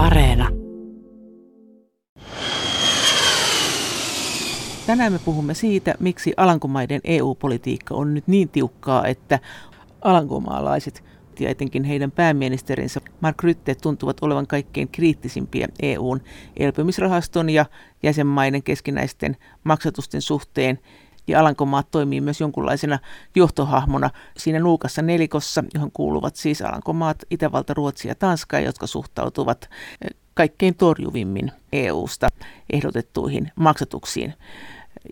Areena. Tänään me puhumme siitä, miksi Alankomaiden EU-politiikka on nyt niin tiukkaa, että alankomaalaiset ja etenkin heidän pääministerinsä Mark Rutte tuntuvat olevan kaikkein kriittisimpiä EUn elpymisrahaston ja jäsenmaiden keskinäisten maksatusten suhteen ja Alankomaat toimii myös jonkunlaisena johtohahmona siinä nuukassa nelikossa, johon kuuluvat siis Alankomaat, Itävalta, Ruotsi ja Tanska, jotka suhtautuvat eh, kaikkein torjuvimmin EU-sta ehdotettuihin maksatuksiin.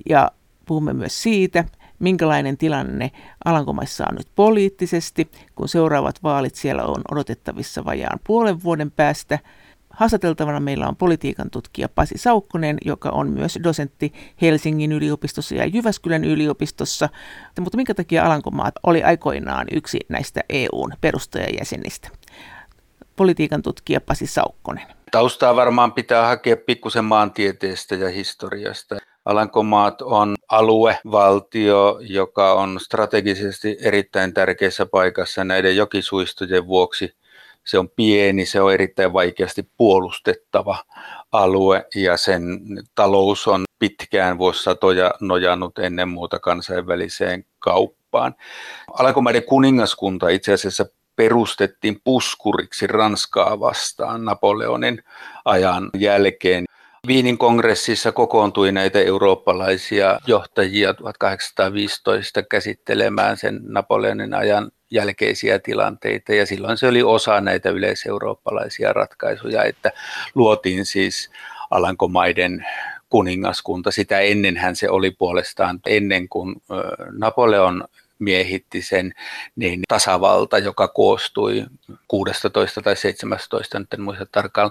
Ja puhumme myös siitä, minkälainen tilanne Alankomaissa on nyt poliittisesti, kun seuraavat vaalit siellä on odotettavissa vajaan puolen vuoden päästä – Haastateltavana meillä on politiikan tutkija Pasi Saukkonen, joka on myös dosentti Helsingin yliopistossa ja Jyväskylän yliopistossa. Mutta minkä takia Alankomaat oli aikoinaan yksi näistä EUn perustajajäsenistä? Politiikan tutkija Pasi Saukkonen. Taustaa varmaan pitää hakea pikkusen maantieteestä ja historiasta. Alankomaat on aluevaltio, joka on strategisesti erittäin tärkeässä paikassa näiden jokisuistojen vuoksi – se on pieni, se on erittäin vaikeasti puolustettava alue ja sen talous on pitkään vuosisatoja nojannut ennen muuta kansainväliseen kauppaan. Alankomaiden kuningaskunta itse asiassa perustettiin puskuriksi Ranskaa vastaan Napoleonin ajan jälkeen. Viinin kongressissa kokoontui näitä eurooppalaisia johtajia 1815 käsittelemään sen Napoleonin ajan jälkeisiä tilanteita ja silloin se oli osa näitä yleiseurooppalaisia ratkaisuja, että luotiin siis Alankomaiden kuningaskunta. Sitä ennenhän se oli puolestaan ennen kuin Napoleon miehitti sen, niin tasavalta, joka koostui 16 tai 17, nyt en muista tarkkaan,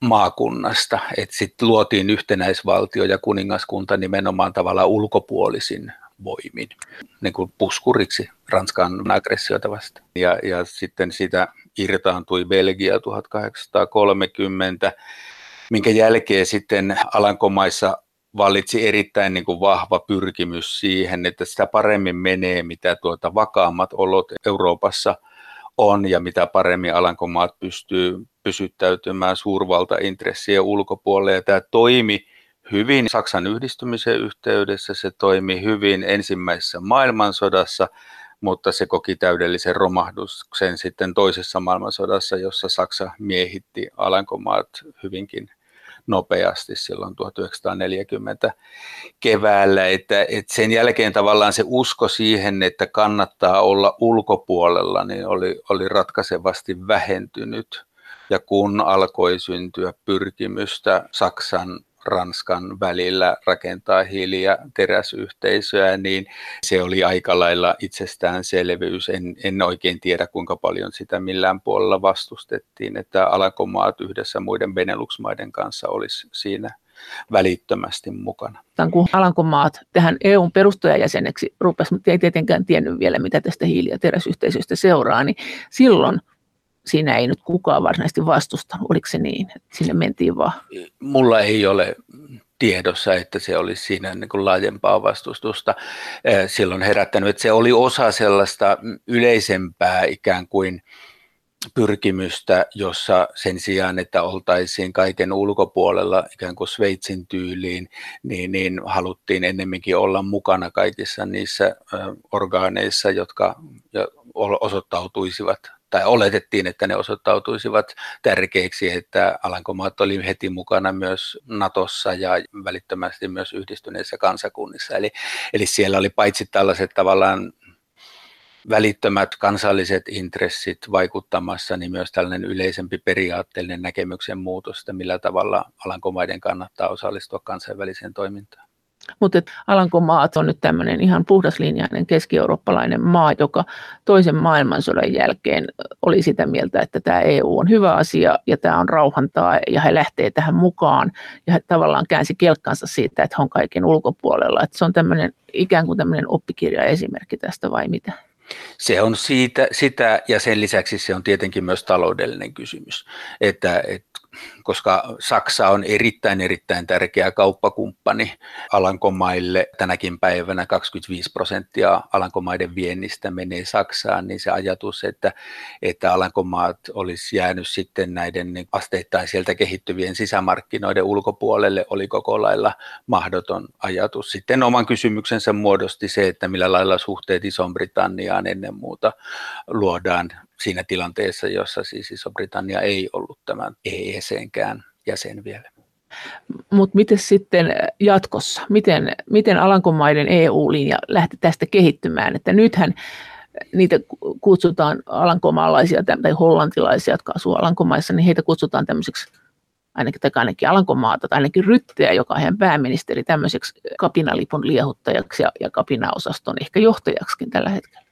maakunnasta. Sitten luotiin yhtenäisvaltio ja kuningaskunta nimenomaan tavallaan ulkopuolisin voimin niin kuin puskuriksi Ranskan aggressioita vastaan. Ja, ja sitten sitä irtaantui Belgia 1830, minkä jälkeen sitten Alankomaissa vallitsi erittäin niin kuin vahva pyrkimys siihen, että sitä paremmin menee, mitä tuota vakaammat olot Euroopassa on ja mitä paremmin Alankomaat pystyy pysyttäytymään suurvaltaintressien ulkopuolelle. Ja tämä toimi hyvin Saksan yhdistymisen yhteydessä, se toimi hyvin ensimmäisessä maailmansodassa, mutta se koki täydellisen romahduksen sitten toisessa maailmansodassa, jossa Saksa miehitti Alankomaat hyvinkin nopeasti silloin 1940 keväällä, että, että sen jälkeen tavallaan se usko siihen, että kannattaa olla ulkopuolella, niin oli, oli ratkaisevasti vähentynyt. Ja kun alkoi syntyä pyrkimystä Saksan Ranskan välillä rakentaa hiili- ja teräsyhteisöä, niin se oli aika lailla itsestäänselvyys. En, en oikein tiedä, kuinka paljon sitä millään puolella vastustettiin, että Alankomaat yhdessä muiden Benelux-maiden kanssa olisi siinä välittömästi mukana. Kun Alankomaat tähän EUn perustajajäseneksi rupesi, mutta ei tietenkään tiennyt vielä, mitä tästä hiili- ja teräsyhteisöstä seuraa, niin silloin siinä ei nyt kukaan varsinaisesti vastustanut, oliko se niin, että sinne mentiin vaan? Mulla ei ole tiedossa, että se olisi siinä niin kuin laajempaa vastustusta eh, silloin herättänyt. Että se oli osa sellaista yleisempää ikään kuin pyrkimystä, jossa sen sijaan, että oltaisiin kaiken ulkopuolella ikään kuin Sveitsin tyyliin, niin, niin haluttiin ennemminkin olla mukana kaikissa niissä eh, orgaaneissa, jotka osoittautuisivat tai oletettiin, että ne osoittautuisivat tärkeiksi, että Alankomaat oli heti mukana myös Natossa ja välittömästi myös yhdistyneissä kansakunnissa. Eli, eli siellä oli paitsi tällaiset tavallaan välittömät kansalliset intressit vaikuttamassa, niin myös tällainen yleisempi periaatteellinen näkemyksen muutos, että millä tavalla Alankomaiden kannattaa osallistua kansainväliseen toimintaan. Mutta Alankomaat on nyt tämmöinen ihan puhdaslinjainen keski-eurooppalainen maa, joka toisen maailmansodan jälkeen oli sitä mieltä, että tämä EU on hyvä asia ja tämä on rauhantaa ja he lähtee tähän mukaan. Ja he tavallaan käänsi kelkkansa siitä, että he on kaiken ulkopuolella. Että se on tämmöinen ikään kuin tämmöinen oppikirja esimerkki tästä vai mitä? Se on siitä, sitä ja sen lisäksi se on tietenkin myös taloudellinen kysymys, että, että koska Saksa on erittäin erittäin tärkeä kauppakumppani Alankomaille. Tänäkin päivänä 25 prosenttia Alankomaiden viennistä menee Saksaan, niin se ajatus, että, että Alankomaat olisi jäänyt sitten näiden asteittain sieltä kehittyvien sisämarkkinoiden ulkopuolelle oli koko lailla mahdoton ajatus. Sitten oman kysymyksensä muodosti se, että millä lailla suhteet Iso-Britanniaan ennen muuta luodaan siinä tilanteessa, jossa siis Iso-Britannia ei ollut tämän EECnkään jäsen vielä. Mutta miten sitten jatkossa? Miten, miten Alankomaiden EU-linja lähti tästä kehittymään? Että nythän niitä kutsutaan alankomaalaisia tai hollantilaisia, jotka asuvat Alankomaissa, niin heitä kutsutaan tämmöiseksi ainakin, tai ainakin Alankomaata, tai ainakin Rytteä, joka on heidän pääministeri, tämmöiseksi kapinalipun liehuttajaksi ja, ja kapinaosaston ehkä johtajaksikin tällä hetkellä.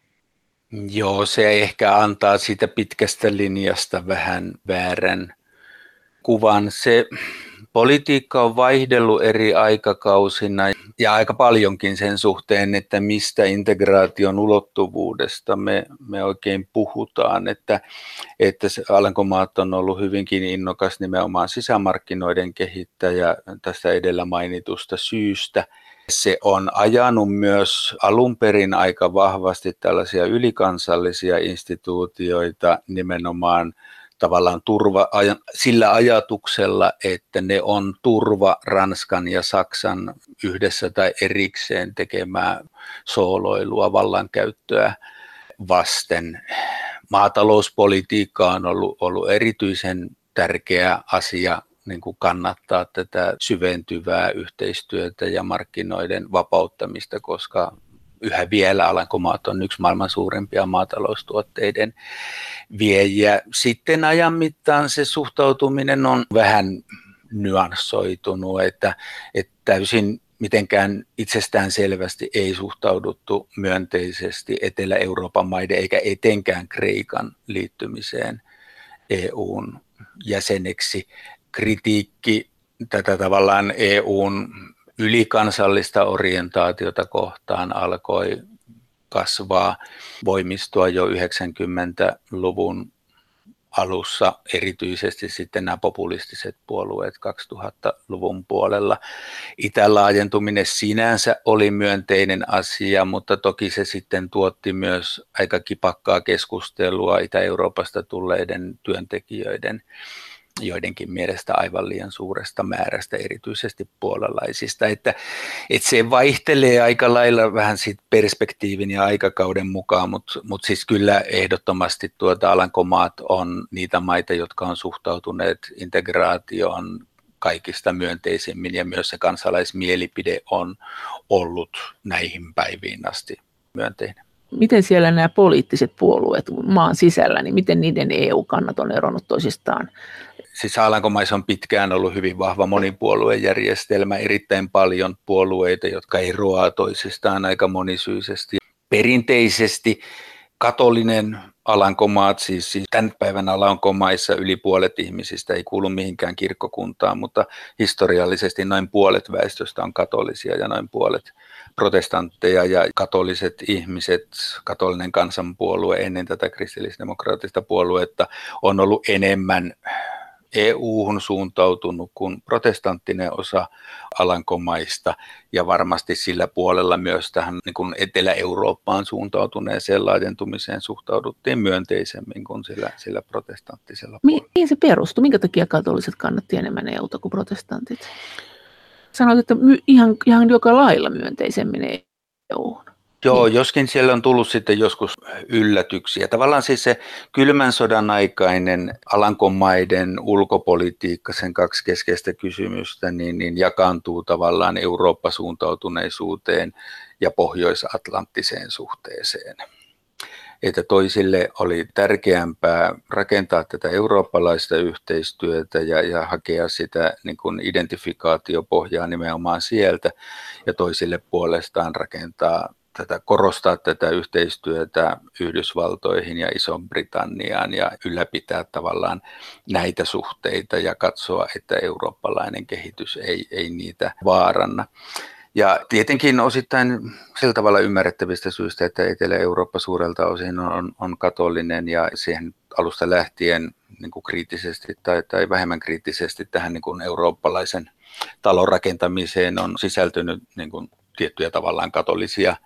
Joo, se ehkä antaa siitä pitkästä linjasta vähän väärän kuvan. Se politiikka on vaihdellut eri aikakausina ja aika paljonkin sen suhteen, että mistä integraation ulottuvuudesta me, me oikein puhutaan. Että, että Alankomaat on ollut hyvinkin innokas nimenomaan sisämarkkinoiden kehittäjä tästä edellä mainitusta syystä – se on ajanut myös alun perin aika vahvasti tällaisia ylikansallisia instituutioita nimenomaan tavallaan turva, sillä ajatuksella, että ne on turva Ranskan ja Saksan yhdessä tai erikseen tekemää sooloilua, vallankäyttöä vasten. Maatalouspolitiikka on ollut, ollut erityisen tärkeä asia niin kuin kannattaa tätä syventyvää yhteistyötä ja markkinoiden vapauttamista, koska yhä vielä Alankomaat on yksi maailman suurimpia maataloustuotteiden viejiä. Sitten ajan mittaan se suhtautuminen on vähän nyanssoitunut, että, että täysin mitenkään itsestään selvästi ei suhtauduttu myönteisesti Etelä-Euroopan maiden eikä etenkään Kreikan liittymiseen EUn jäseneksi kritiikki tätä tavallaan EUn ylikansallista orientaatiota kohtaan alkoi kasvaa, voimistua jo 90-luvun alussa, erityisesti sitten nämä populistiset puolueet 2000-luvun puolella. Itälaajentuminen sinänsä oli myönteinen asia, mutta toki se sitten tuotti myös aika kipakkaa keskustelua Itä-Euroopasta tulleiden työntekijöiden joidenkin mielestä aivan liian suuresta määrästä, erityisesti puolalaisista. Että, että se vaihtelee aika lailla vähän siitä perspektiivin ja aikakauden mukaan, mutta, mutta siis kyllä ehdottomasti tuota Alankomaat on niitä maita, jotka on suhtautuneet integraatioon kaikista myönteisemmin ja myös se kansalaismielipide on ollut näihin päiviin asti myönteinen miten siellä nämä poliittiset puolueet maan sisällä, niin miten niiden EU-kannat on eronnut toisistaan? Siis Alankomaissa on pitkään ollut hyvin vahva monipuoluejärjestelmä, erittäin paljon puolueita, jotka eroaa toisistaan aika monisyisesti. Perinteisesti katolinen Alankomaat, siis, siis tämän päivän Alankomaissa yli puolet ihmisistä ei kuulu mihinkään kirkkokuntaan, mutta historiallisesti noin puolet väestöstä on katolisia ja noin puolet protestantteja ja katoliset ihmiset, katolinen kansanpuolue ennen tätä kristillisdemokraattista puoluetta on ollut enemmän EU-hun suuntautunut kuin protestanttinen osa Alankomaista ja varmasti sillä puolella myös tähän niin kuin Etelä-Eurooppaan suuntautuneeseen laajentumiseen suhtauduttiin myönteisemmin kuin sillä, sillä protestanttisella puolella. Mihin se perustui? Minkä takia katoliset kannatti enemmän EUta kuin protestantit? Sanoit, että ihan, ihan joka lailla myönteisemmin EU. Joo, niin. joskin siellä on tullut sitten joskus yllätyksiä. Tavallaan siis se kylmän sodan aikainen Alankomaiden ulkopolitiikka, sen kaksi keskeistä kysymystä, niin, niin jakaantuu tavallaan Eurooppa-suuntautuneisuuteen ja pohjois-atlanttiseen suhteeseen. Että toisille oli tärkeämpää rakentaa tätä eurooppalaista yhteistyötä ja, ja hakea sitä niin kuin identifikaatiopohjaa nimenomaan sieltä, ja toisille puolestaan rakentaa tätä, korostaa tätä yhteistyötä Yhdysvaltoihin ja Iso-Britanniaan ja ylläpitää tavallaan näitä suhteita ja katsoa, että eurooppalainen kehitys ei, ei niitä vaaranna. Ja tietenkin osittain sillä tavalla ymmärrettävistä syistä, että Etelä-Eurooppa suurelta osin on, on katolinen ja siihen alusta lähtien niin kuin kriittisesti tai, tai vähemmän kriittisesti tähän niin kuin eurooppalaisen talon rakentamiseen on sisältynyt niin kuin tiettyjä tavallaan katolisia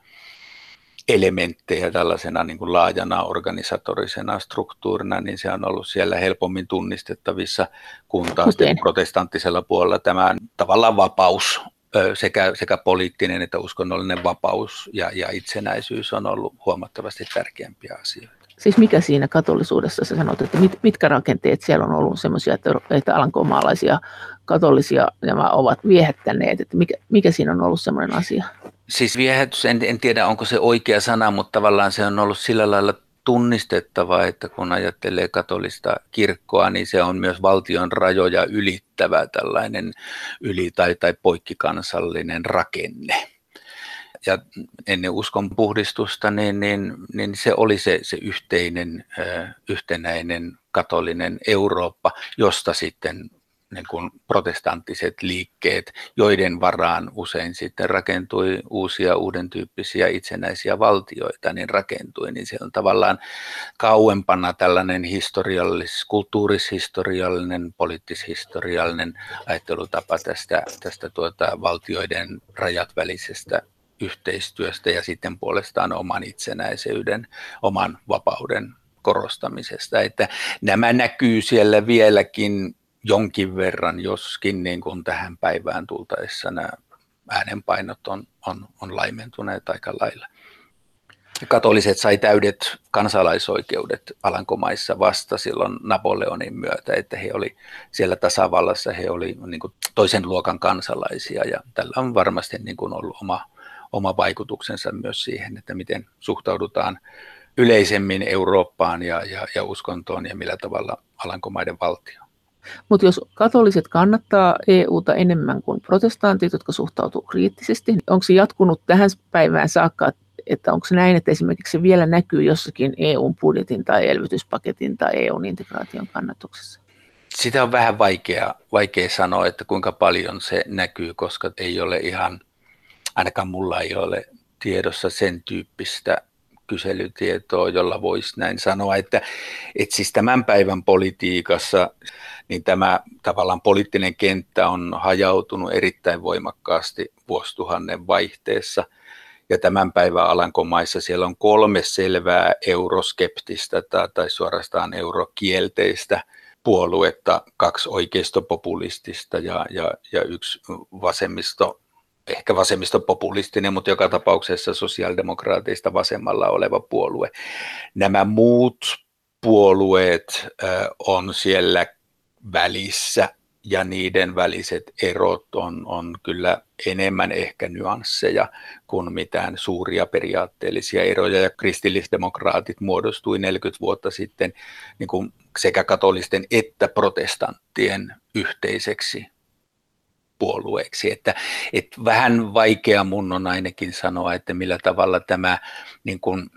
elementtejä tällaisena niin kuin laajana organisatorisena struktuurina, niin se on ollut siellä helpommin tunnistettavissa, kun taas protestanttisella puolella tämä tavallaan vapaus sekä, sekä poliittinen että uskonnollinen vapaus ja, ja itsenäisyys on ollut huomattavasti tärkeämpiä asioita. Siis mikä siinä katolisuudessa sä sanot, että mit, mitkä rakenteet siellä on ollut sellaisia, että, että alankomaalaisia katolisia nämä ovat viehättäneet, että mikä, mikä siinä on ollut sellainen asia? Siis viehätys, en, en tiedä onko se oikea sana, mutta tavallaan se on ollut sillä lailla tunnistettava, että kun ajattelee katolista kirkkoa, niin se on myös valtion rajoja ylittävä tällainen yli- tai, tai poikkikansallinen rakenne. Ja ennen uskon puhdistusta, niin, niin, niin se oli se, se yhteinen, yhtenäinen katolinen Eurooppa, josta sitten niin kuin protestanttiset liikkeet, joiden varaan usein sitten rakentui uusia uuden tyyppisiä itsenäisiä valtioita, niin rakentui, niin se on tavallaan kauempana tällainen historiallis, kulttuurishistoriallinen, poliittishistoriallinen ajattelutapa tästä, tästä tuota valtioiden rajat välisestä yhteistyöstä ja sitten puolestaan oman itsenäisyyden, oman vapauden korostamisesta. Että nämä näkyy siellä vieläkin jonkin verran, joskin niin kuin tähän päivään tultaessa nämä äänenpainot on, on, on laimentuneet aika lailla. Katoliset sai täydet kansalaisoikeudet Alankomaissa vasta silloin Napoleonin myötä, että he oli siellä tasavallassa, he oli niin kuin toisen luokan kansalaisia ja tällä on varmasti niin kuin ollut oma, oma vaikutuksensa myös siihen, että miten suhtaudutaan yleisemmin Eurooppaan ja, ja, ja uskontoon ja millä tavalla Alankomaiden valtio. Mutta jos katoliset kannattaa EUta enemmän kuin protestantit, jotka suhtautuu kriittisesti, niin onko se jatkunut tähän päivään saakka, että onko se näin, että esimerkiksi se vielä näkyy jossakin EUn budjetin tai elvytyspaketin tai EUn integraation kannatuksessa? Sitä on vähän vaikea, vaikea sanoa, että kuinka paljon se näkyy, koska ei ole ihan, ainakaan mulla ei ole tiedossa sen tyyppistä kyselytietoa, jolla voisi näin sanoa, että, että siis tämän päivän politiikassa niin tämä tavallaan poliittinen kenttä on hajautunut erittäin voimakkaasti vuosituhannen vaihteessa. Ja tämän päivän Alankomaissa siellä on kolme selvää euroskeptistä tai, tai suorastaan eurokielteistä puoluetta, kaksi oikeistopopulistista ja, ja, ja yksi vasemmisto ehkä vasemmistopopulistinen, mutta joka tapauksessa sosiaalidemokraateista vasemmalla oleva puolue. Nämä muut puolueet on siellä välissä ja niiden väliset erot on, on kyllä enemmän ehkä nyansseja kuin mitään suuria periaatteellisia eroja. Ja kristillisdemokraatit muodostui 40 vuotta sitten niin kuin sekä katolisten että protestanttien yhteiseksi puolueeksi. Että, että vähän vaikea mun on ainakin sanoa, että millä tavalla tämä niin kuin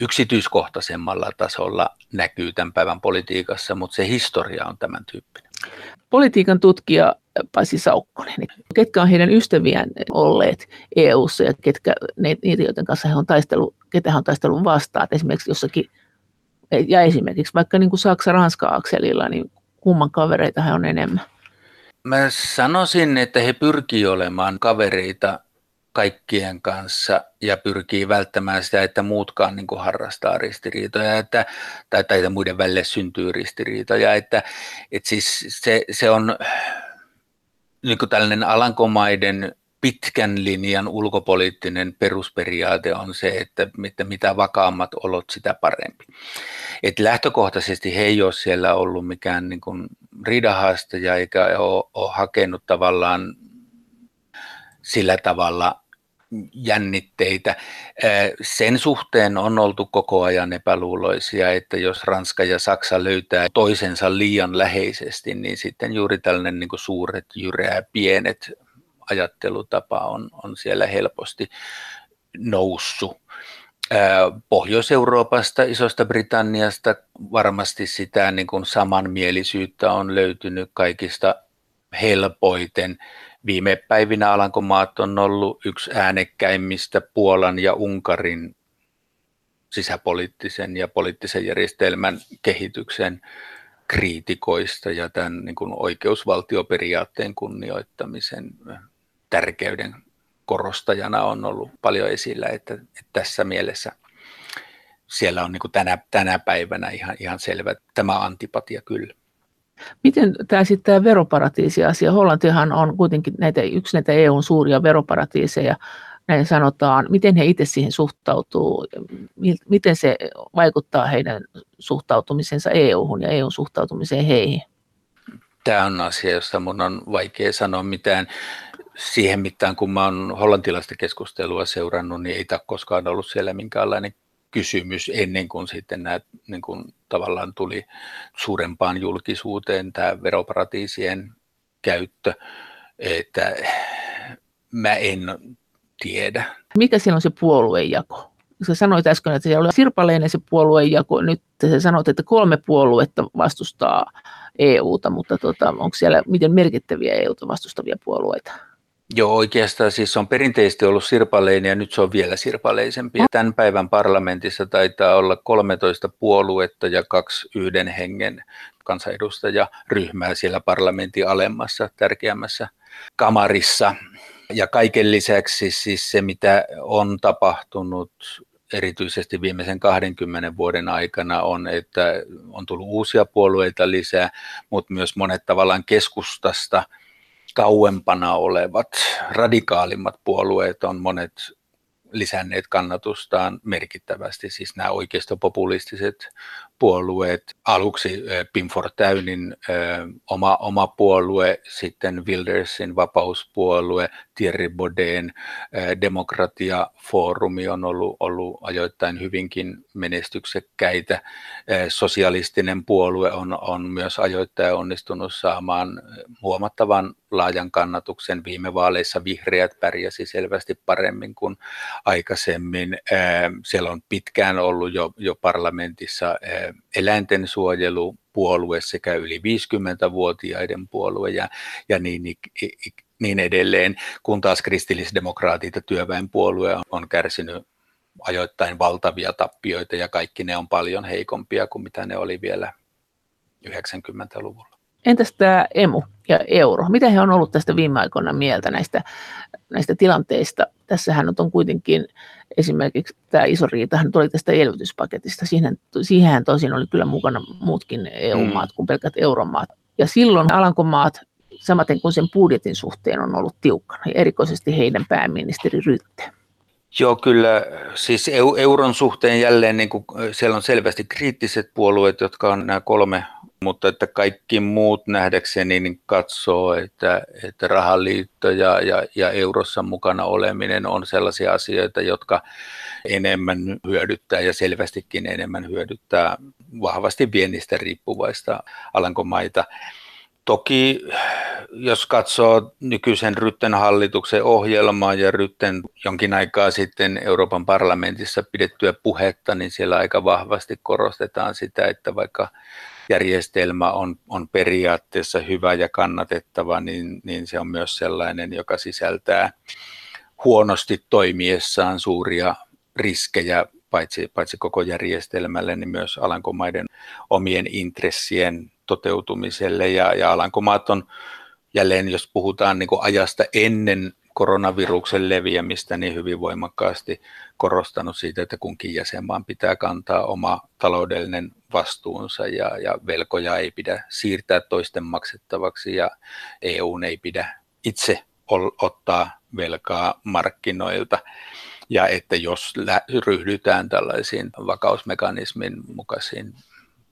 yksityiskohtaisemmalla tasolla näkyy tämän päivän politiikassa, mutta se historia on tämän tyyppinen. Politiikan tutkija Pasi Saukkonen, ketkä on heidän ystäviään olleet EU-ssa ja ketkä, niitä, joiden kanssa he on taistellut, ketä he on taistellut vastaan, esimerkiksi jossakin, ja esimerkiksi vaikka niin kuin Saksa-Ranska-akselilla, niin kumman kavereita he on enemmän? Mä sanoisin, että he pyrkii olemaan kavereita kaikkien kanssa ja pyrkii välttämään sitä, että muutkaan niin harrastaa ristiriitoja että, tai, tai muiden välille syntyy ristiriitoja. Että, että siis se, se on niin tällainen Alankomaiden pitkän linjan ulkopoliittinen perusperiaate on se, että, että mitä vakaammat olot, sitä parempi. Et lähtökohtaisesti he ei ole siellä ollut mikään niin kuin riidahaastaja eikä ole, ole hakenut tavallaan sillä tavalla jännitteitä. Sen suhteen on oltu koko ajan epäluuloisia, että jos Ranska ja Saksa löytää toisensa liian läheisesti, niin sitten juuri tällainen niin suuret, jyreä, pienet ajattelutapa on, on siellä helposti noussut. Pohjois-Euroopasta, Isosta Britanniasta varmasti sitä niin kuin samanmielisyyttä on löytynyt kaikista helpoiten. Viime päivinä Alankomaat on ollut yksi äänekkäimmistä Puolan ja Unkarin sisäpoliittisen ja poliittisen järjestelmän kehityksen kriitikoista ja tämän niin kuin oikeusvaltioperiaatteen kunnioittamisen tärkeyden korostajana on ollut paljon esillä, että, että tässä mielessä siellä on niin tänä, tänä päivänä ihan, ihan selvä tämä antipatia kyllä. Miten tämä sitten tämä veroparatiisi-asia? Hollantihan on kuitenkin näitä, yksi näitä EUn suuria veroparatiiseja, näin sanotaan. Miten he itse siihen suhtautuu? Miten se vaikuttaa heidän suhtautumisensa EU-hun ja EUn suhtautumiseen heihin? Tämä on asia, josta minun on vaikea sanoa mitään. Siihen mittaan, kun mä olen hollantilaista keskustelua seurannut, niin ei tämä koskaan ollut siellä minkäänlainen kysymys ennen kuin sitten nämä niin kuin tavallaan tuli suurempaan julkisuuteen tämä veroparatiisien käyttö, että mä en tiedä. Mikä siellä on se puoluejako? Sä sanoit äsken, että siellä oli sirpaleinen se puoluejako. Nyt sä sanoit, että kolme puoluetta vastustaa EUta, mutta tota, onko siellä miten merkittäviä EUta vastustavia puolueita? Joo, oikeastaan siis on perinteisesti ollut sirpaleinen ja nyt se on vielä sirpaleisempi. Tämän päivän parlamentissa taitaa olla 13 puoluetta ja kaksi yhden hengen kansanedustajaryhmää siellä parlamentin alemmassa, tärkeämmässä kamarissa. Ja kaiken lisäksi siis se, mitä on tapahtunut erityisesti viimeisen 20 vuoden aikana on, että on tullut uusia puolueita lisää, mutta myös monet tavallaan keskustasta – kauempana olevat radikaalimmat puolueet on monet lisänneet kannatustaan merkittävästi, siis nämä oikeistopopulistiset puolueet, aluksi Pim Fortuynin oma, oma puolue, sitten Wildersin vapauspuolue, Thierry Baudet, demokratiafoorumi on ollut, ollut ajoittain hyvinkin menestyksekkäitä. Sosialistinen puolue on, on myös ajoittain onnistunut saamaan huomattavan laajan kannatuksen. Viime vaaleissa vihreät pärjäsi selvästi paremmin kuin aikaisemmin. Siellä on pitkään ollut jo, jo parlamentissa eläinten suojelupuolue sekä yli 50-vuotiaiden puolue ja, ja niin, niin edelleen, kun taas kristillisdemokraatit ja työväenpuolue on kärsinyt ajoittain valtavia tappioita ja kaikki ne on paljon heikompia kuin mitä ne oli vielä 90-luvulla. Entäs tämä emu ja euro? Mitä he on ollut tästä viime aikoina mieltä näistä, näistä tilanteista? Tässähän on kuitenkin esimerkiksi tämä iso riitahan tuli tästä elvytyspaketista. Siihen, siihen tosin oli kyllä mukana muutkin EU-maat mm. kuin pelkät euromaat. Ja silloin Alankomaat, samaten kuin sen budjetin suhteen, on ollut tiukkana, ja erikoisesti heidän pääministeri Rytte. Joo, kyllä. Siis euron suhteen jälleen niin kuin, siellä on selvästi kriittiset puolueet, jotka on nämä kolme mutta että kaikki muut nähdäkseni niin katsoo, että, että rahaliitto ja, ja, ja eurossa mukana oleminen on sellaisia asioita, jotka enemmän hyödyttää ja selvästikin enemmän hyödyttää vahvasti viennistä riippuvaista Alankomaita. Toki jos katsoo nykyisen Rytten hallituksen ohjelmaa ja Rytten jonkin aikaa sitten Euroopan parlamentissa pidettyä puhetta, niin siellä aika vahvasti korostetaan sitä, että vaikka järjestelmä on, on periaatteessa hyvä ja kannatettava, niin, niin se on myös sellainen, joka sisältää huonosti toimiessaan suuria riskejä paitsi, paitsi koko järjestelmälle, niin myös Alankomaiden omien intressien toteutumiselle. Ja, ja Alankomaat on jälleen, jos puhutaan niin ajasta ennen koronaviruksen leviämistä niin hyvin voimakkaasti korostanut siitä, että kunkin jäsenmaan pitää kantaa oma taloudellinen vastuunsa ja, ja velkoja ei pidä siirtää toisten maksettavaksi ja EU ei pidä itse ottaa velkaa markkinoilta. Ja että jos ryhdytään tällaisiin vakausmekanismin mukaisiin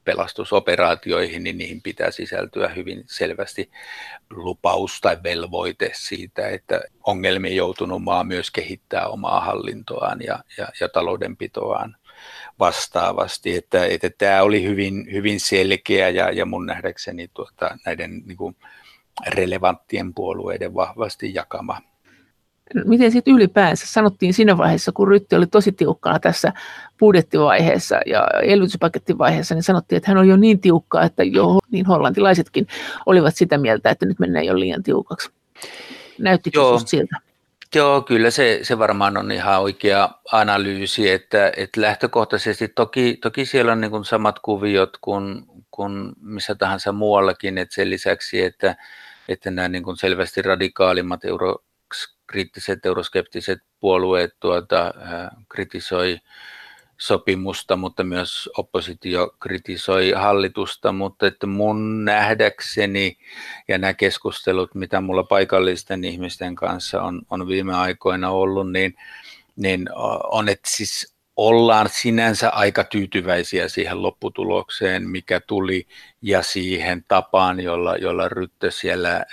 pelastusoperaatioihin, niin niihin pitää sisältyä hyvin selvästi lupaus tai velvoite siitä, että ongelmiin joutunut maa myös kehittää omaa hallintoaan ja, ja, ja taloudenpitoaan vastaavasti. Että, että tämä oli hyvin, hyvin selkeä ja, ja mun nähdäkseni tuota, näiden niin kuin relevanttien puolueiden vahvasti jakama miten sitten ylipäänsä sanottiin siinä vaiheessa, kun Rytti oli tosi tiukkana tässä budjettivaiheessa ja elvytyspakettivaiheessa, niin sanottiin, että hän on jo niin tiukka, että jo niin hollantilaisetkin olivat sitä mieltä, että nyt mennään jo liian tiukaksi. Näyttikö Joo. siltä? Joo, kyllä se, se varmaan on ihan oikea analyysi, että, että lähtökohtaisesti toki, toki siellä on niin kuin samat kuviot kuin, kuin missä tahansa muuallakin, että sen lisäksi, että, että nämä niin kuin selvästi radikaalimmat eurokriittiset, euroskeptiset puolueet tuota, kritisoi sopimusta, mutta myös oppositio kritisoi hallitusta, mutta että mun nähdäkseni ja nämä keskustelut, mitä mulla paikallisten ihmisten kanssa on, on viime aikoina ollut, niin, niin on, että siis ollaan sinänsä aika tyytyväisiä siihen lopputulokseen, mikä tuli, ja siihen tapaan, jolla, jolla Rytte siellä ää,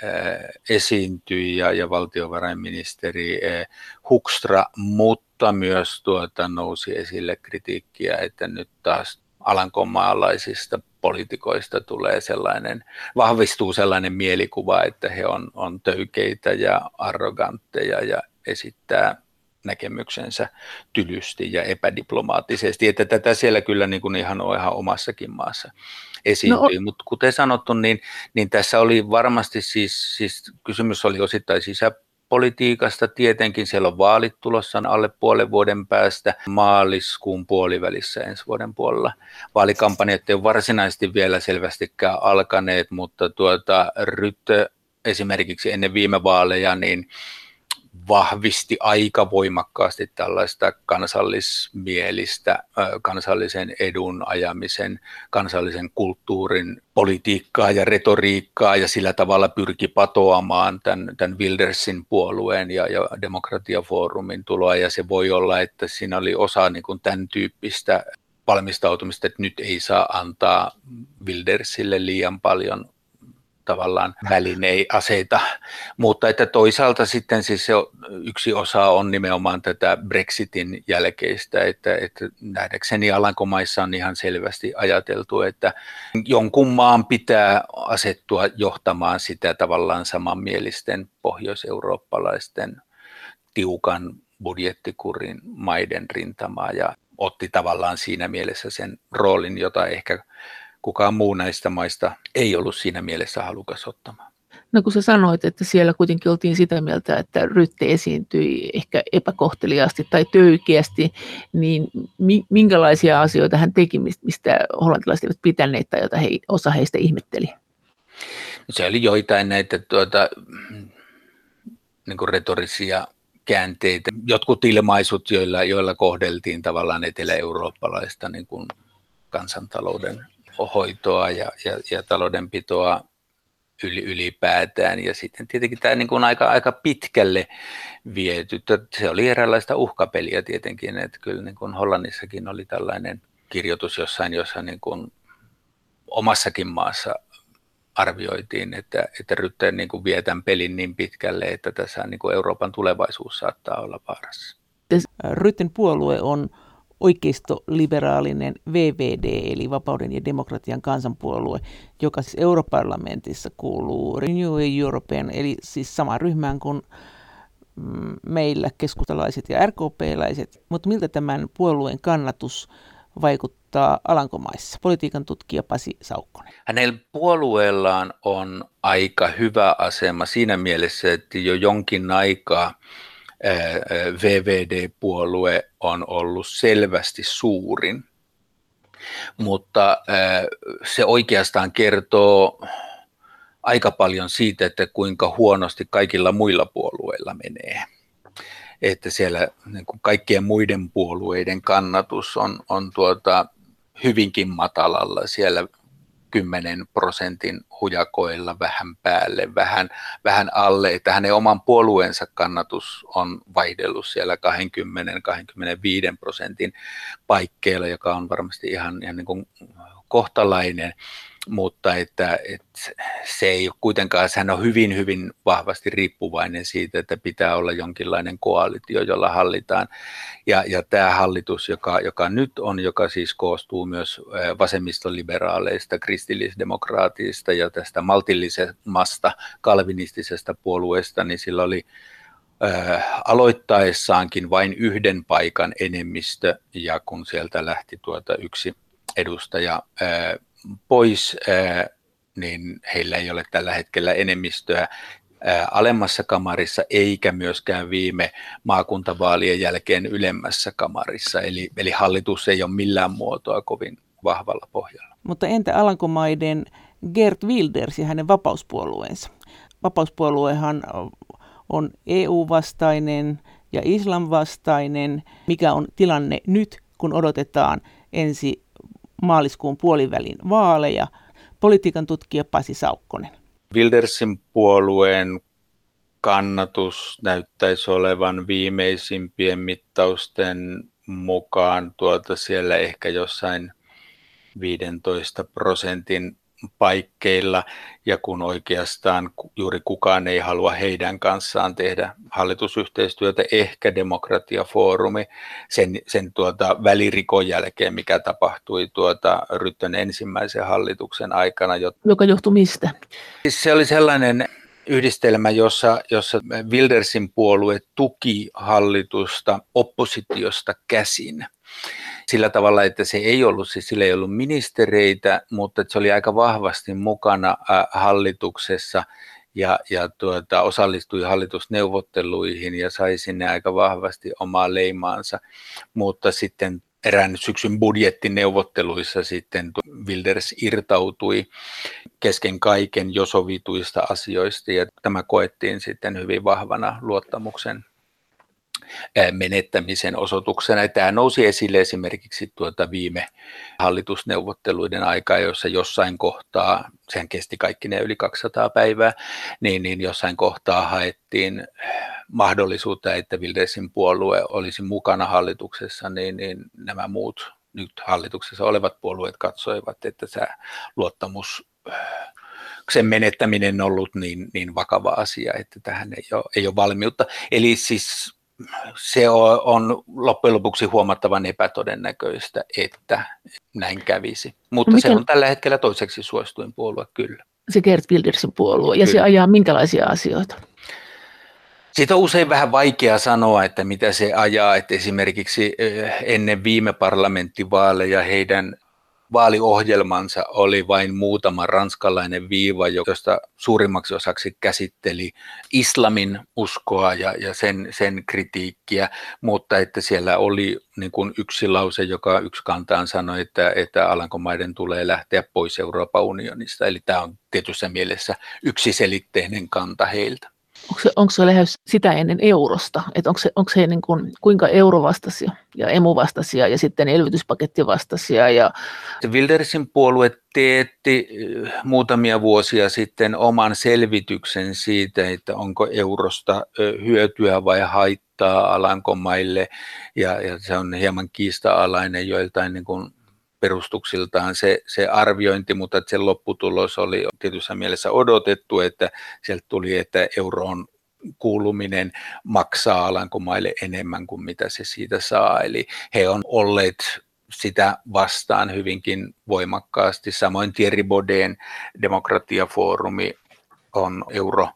esiintyi ja, ja valtiovarainministeri ää, Hukstra, mutta myös tuota, nousi esille kritiikkiä, että nyt taas alankomaalaisista poliitikoista tulee sellainen, vahvistuu sellainen mielikuva, että he on, on töykeitä ja arrogantteja ja esittää näkemyksensä tylysti ja epädiplomaattisesti, että tätä siellä kyllä niin kuin ihan on ihan omassakin maassa esiintyi, no, mutta kuten sanottu, niin, niin tässä oli varmasti siis, siis kysymys oli osittain sisäpolitiikasta, tietenkin siellä on vaalit tulossa alle puolen vuoden päästä maaliskuun puolivälissä ensi vuoden puolella. Vaalikampanjat ei varsinaisesti vielä selvästikään alkaneet, mutta tuota, Rytte esimerkiksi ennen viime vaaleja, niin vahvisti aika voimakkaasti tällaista kansallismielistä, kansallisen edun ajamisen, kansallisen kulttuurin politiikkaa ja retoriikkaa ja sillä tavalla pyrki patoamaan tämän, tämän Wildersin puolueen ja, ja demokratiafoorumin tuloa. Ja se voi olla, että siinä oli osa niin kuin tämän tyyppistä valmistautumista, että nyt ei saa antaa Wildersille liian paljon tavallaan välinei, aseita, mutta että toisaalta sitten siis se yksi osa on nimenomaan tätä Brexitin jälkeistä, että, että nähdäkseni Alankomaissa on ihan selvästi ajateltu, että jonkun maan pitää asettua johtamaan sitä tavallaan samanmielisten pohjoiseurooppalaisten tiukan budjettikurin maiden rintamaa ja otti tavallaan siinä mielessä sen roolin, jota ehkä kukaan muu näistä maista ei ollut siinä mielessä halukas ottamaan. No kun sä sanoit, että siellä kuitenkin oltiin sitä mieltä, että Rytte esiintyi ehkä epäkohteliaasti tai töykeästi, niin minkälaisia asioita hän teki, mistä hollantilaiset eivät pitäneet tai joita he, osa heistä ihmetteli? Se oli joitain näitä tuota, niin kuin retorisia käänteitä, jotkut ilmaisut, joilla, joilla kohdeltiin tavallaan etelä-eurooppalaista niin kuin kansantalouden hoitoa ja, ja, ja taloudenpitoa yli, ylipäätään. Ja sitten tietenkin tämä niin kuin aika, aika pitkälle viety. Se oli eräänlaista uhkapeliä tietenkin, että kyllä niin kuin Hollannissakin oli tällainen kirjoitus jossain, jossa niin kuin omassakin maassa arvioitiin, että, että Rytte niin kuin vie tämän pelin niin pitkälle, että tässä niin kuin Euroopan tulevaisuus saattaa olla vaarassa. Rytten puolue on oikeistoliberaalinen VVD, eli Vapauden ja demokratian kansanpuolue, joka siis europarlamentissa kuuluu Renew European, eli siis sama ryhmään kuin mm, meillä keskustalaiset ja RKP-läiset. Mutta miltä tämän puolueen kannatus vaikuttaa Alankomaissa? Politiikan tutkija Pasi Saukkonen. Hänellä puolueellaan on aika hyvä asema siinä mielessä, että jo jonkin aikaa VVD-puolue on ollut selvästi suurin, mutta se oikeastaan kertoo aika paljon siitä, että kuinka huonosti kaikilla muilla puolueilla menee. Että siellä niin kuin kaikkien muiden puolueiden kannatus on, on tuota, hyvinkin matalalla. Siellä 10 prosentin hujakoilla vähän päälle, vähän, vähän alle, että hänen oman puolueensa kannatus on vaihdellut siellä 20-25 prosentin paikkeilla, joka on varmasti ihan, ihan niin kuin kohtalainen mutta että, että se ei ole kuitenkaan, sehän on hyvin, hyvin vahvasti riippuvainen siitä, että pitää olla jonkinlainen koalitio, jolla hallitaan. Ja, ja tämä hallitus, joka, joka nyt on, joka siis koostuu myös vasemmistoliberaaleista, kristillisdemokraatista ja tästä maltillisemmasta kalvinistisesta puolueesta, niin sillä oli aloittaessaankin vain yhden paikan enemmistö, ja kun sieltä lähti tuota yksi edustaja pois, niin heillä ei ole tällä hetkellä enemmistöä. alemmassa kamarissa eikä myöskään viime maakuntavaalien jälkeen ylemmässä kamarissa. Eli, eli hallitus ei ole millään muotoa kovin vahvalla pohjalla. Mutta entä Alankomaiden Gert Wilders ja hänen vapauspuolueensa? Vapauspuoluehan on EU-vastainen ja islamvastainen. Mikä on tilanne nyt, kun odotetaan ensi maaliskuun puolivälin vaaleja? Politiikan tutkija Pasi Saukkonen. Wildersin puolueen kannatus näyttäisi olevan viimeisimpien mittausten mukaan tuota siellä ehkä jossain 15 prosentin paikkeilla ja kun oikeastaan juuri kukaan ei halua heidän kanssaan tehdä hallitusyhteistyötä, ehkä demokratiafoorumi sen, sen tuota välirikon jälkeen, mikä tapahtui tuota Ryttön ensimmäisen hallituksen aikana. Joka johtui mistä? Siis se oli sellainen yhdistelmä, jossa, jossa Wildersin puolue tuki hallitusta oppositiosta käsin sillä tavalla, että se ei ollut, siis sillä ei ollut ministereitä, mutta se oli aika vahvasti mukana hallituksessa ja, ja tuota, osallistui hallitusneuvotteluihin ja sai sinne aika vahvasti omaa leimaansa, mutta sitten erään syksyn budjettineuvotteluissa sitten Wilders irtautui kesken kaiken jo sovituista asioista ja tämä koettiin sitten hyvin vahvana luottamuksen menettämisen osoituksena. Tämä nousi esille esimerkiksi tuota viime hallitusneuvotteluiden aikaa, jossa jossain kohtaa, sehän kesti kaikki ne yli 200 päivää, niin, niin jossain kohtaa haettiin mahdollisuutta, että Wildersin puolue olisi mukana hallituksessa, niin, niin nämä muut nyt hallituksessa olevat puolueet katsoivat, että tämä luottamus sen menettäminen on ollut niin, niin vakava asia, että tähän ei ole, ei ole valmiutta. Eli siis se on loppujen lopuksi huomattavan epätodennäköistä, että näin kävisi. Mutta Mikä... se on tällä hetkellä toiseksi suosituin puolue kyllä. Se Gert Wildersin puolue. Ja kyllä. se ajaa minkälaisia asioita? Siitä on usein vähän vaikea sanoa, että mitä se ajaa. Että esimerkiksi ennen viime parlamenttivaaleja heidän vaaliohjelmansa oli vain muutama ranskalainen viiva, josta suurimmaksi osaksi käsitteli islamin uskoa ja, ja sen, sen kritiikkiä, mutta että siellä oli niin kuin yksi lause, joka yksi kantaan sanoi, että, että Alankomaiden tulee lähteä pois Euroopan unionista. Eli tämä on tietyssä mielessä yksiselitteinen kanta heiltä onko se, onko se lähes sitä ennen eurosta, että onko se, onko se niin kuin, kuinka eurovastaisia ja emuvastaisia ja sitten elvytyspakettivastaisia. Ja... Wildersin puolue teetti eh, muutamia vuosia sitten oman selvityksen siitä, että onko eurosta eh, hyötyä vai haittaa Alankomaille ja, ja se on hieman kiista-alainen joiltain niin kuin perustuksiltaan se, se arviointi, mutta että sen lopputulos oli tietyssä mielessä odotettu, että sieltä tuli, että euroon kuuluminen maksaa Alankomaille enemmän kuin mitä se siitä saa. Eli he on olleet sitä vastaan hyvinkin voimakkaasti. Samoin Thierry Baudin demokratiafoorumi on euro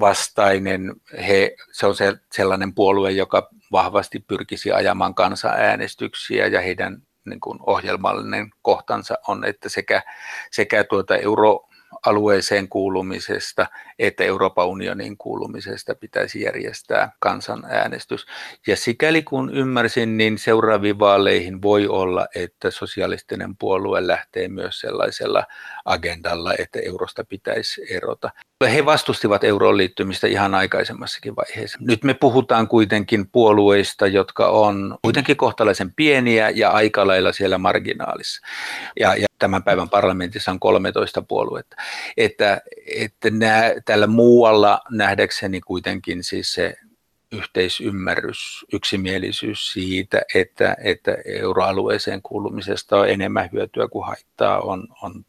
vastainen. He, se on se, sellainen puolue, joka vahvasti pyrkisi ajamaan kansanäänestyksiä ja heidän niin kuin ohjelmallinen kohtansa on, että sekä, sekä tuota euro, alueeseen kuulumisesta että Euroopan unionin kuulumisesta pitäisi järjestää kansanäänestys. Ja sikäli kun ymmärsin, niin seuraaviin vaaleihin voi olla, että sosialistinen puolue lähtee myös sellaisella agendalla, että eurosta pitäisi erota. He vastustivat euroon liittymistä ihan aikaisemmassakin vaiheessa. Nyt me puhutaan kuitenkin puolueista, jotka on kuitenkin kohtalaisen pieniä ja aika lailla siellä marginaalissa. Ja, ja tämän päivän parlamentissa on 13 puoluetta. Että, että nämä, tällä muualla nähdäkseni kuitenkin siis se yhteisymmärrys, yksimielisyys siitä, että, että euroalueeseen kuulumisesta on enemmän hyötyä kuin haittaa, on, on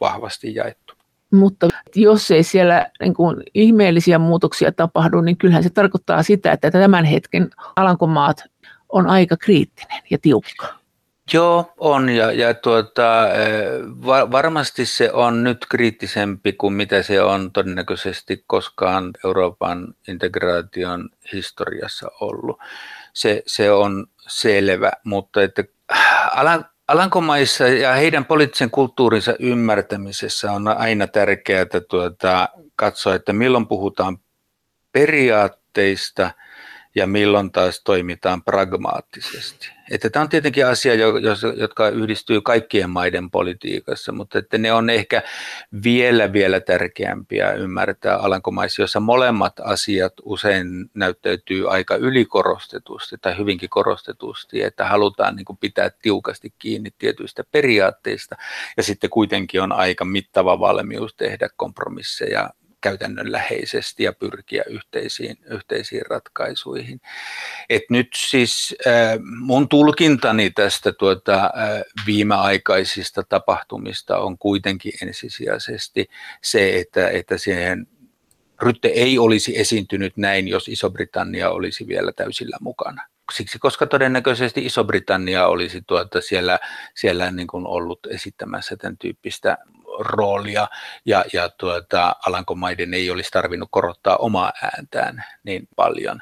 vahvasti jaettu. Mutta jos ei siellä niin kuin ihmeellisiä muutoksia tapahdu, niin kyllähän se tarkoittaa sitä, että tämän hetken Alankomaat on aika kriittinen ja tiukka. Joo, on ja, ja tuota, eh, va, varmasti se on nyt kriittisempi kuin mitä se on todennäköisesti koskaan Euroopan integraation historiassa ollut. Se, se on selvä, mutta että Alan, Alankomaissa ja heidän poliittisen kulttuurinsa ymmärtämisessä on aina tärkeää tuota, katsoa, että milloin puhutaan periaatteista – ja milloin taas toimitaan pragmaattisesti. Että tämä on tietenkin asia, jotka yhdistyy kaikkien maiden politiikassa, mutta että ne on ehkä vielä vielä tärkeämpiä ymmärtää Alankomaissa, jossa molemmat asiat usein näyttäytyy aika ylikorostetusti tai hyvinkin korostetusti, että halutaan niin kuin pitää tiukasti kiinni tietyistä periaatteista ja sitten kuitenkin on aika mittava valmius tehdä kompromisseja käytännönläheisesti ja pyrkiä yhteisiin, yhteisiin ratkaisuihin. Et nyt siis äh, mun tulkintani tästä tuota, äh, viimeaikaisista tapahtumista on kuitenkin ensisijaisesti se, että, että siihen Rytte ei olisi esiintynyt näin, jos Iso-Britannia olisi vielä täysillä mukana siksi, koska todennäköisesti Iso-Britannia olisi tuota siellä, siellä niin kuin ollut esittämässä tämän tyyppistä roolia ja, ja tuota, Alankomaiden ei olisi tarvinnut korottaa omaa ääntään niin paljon.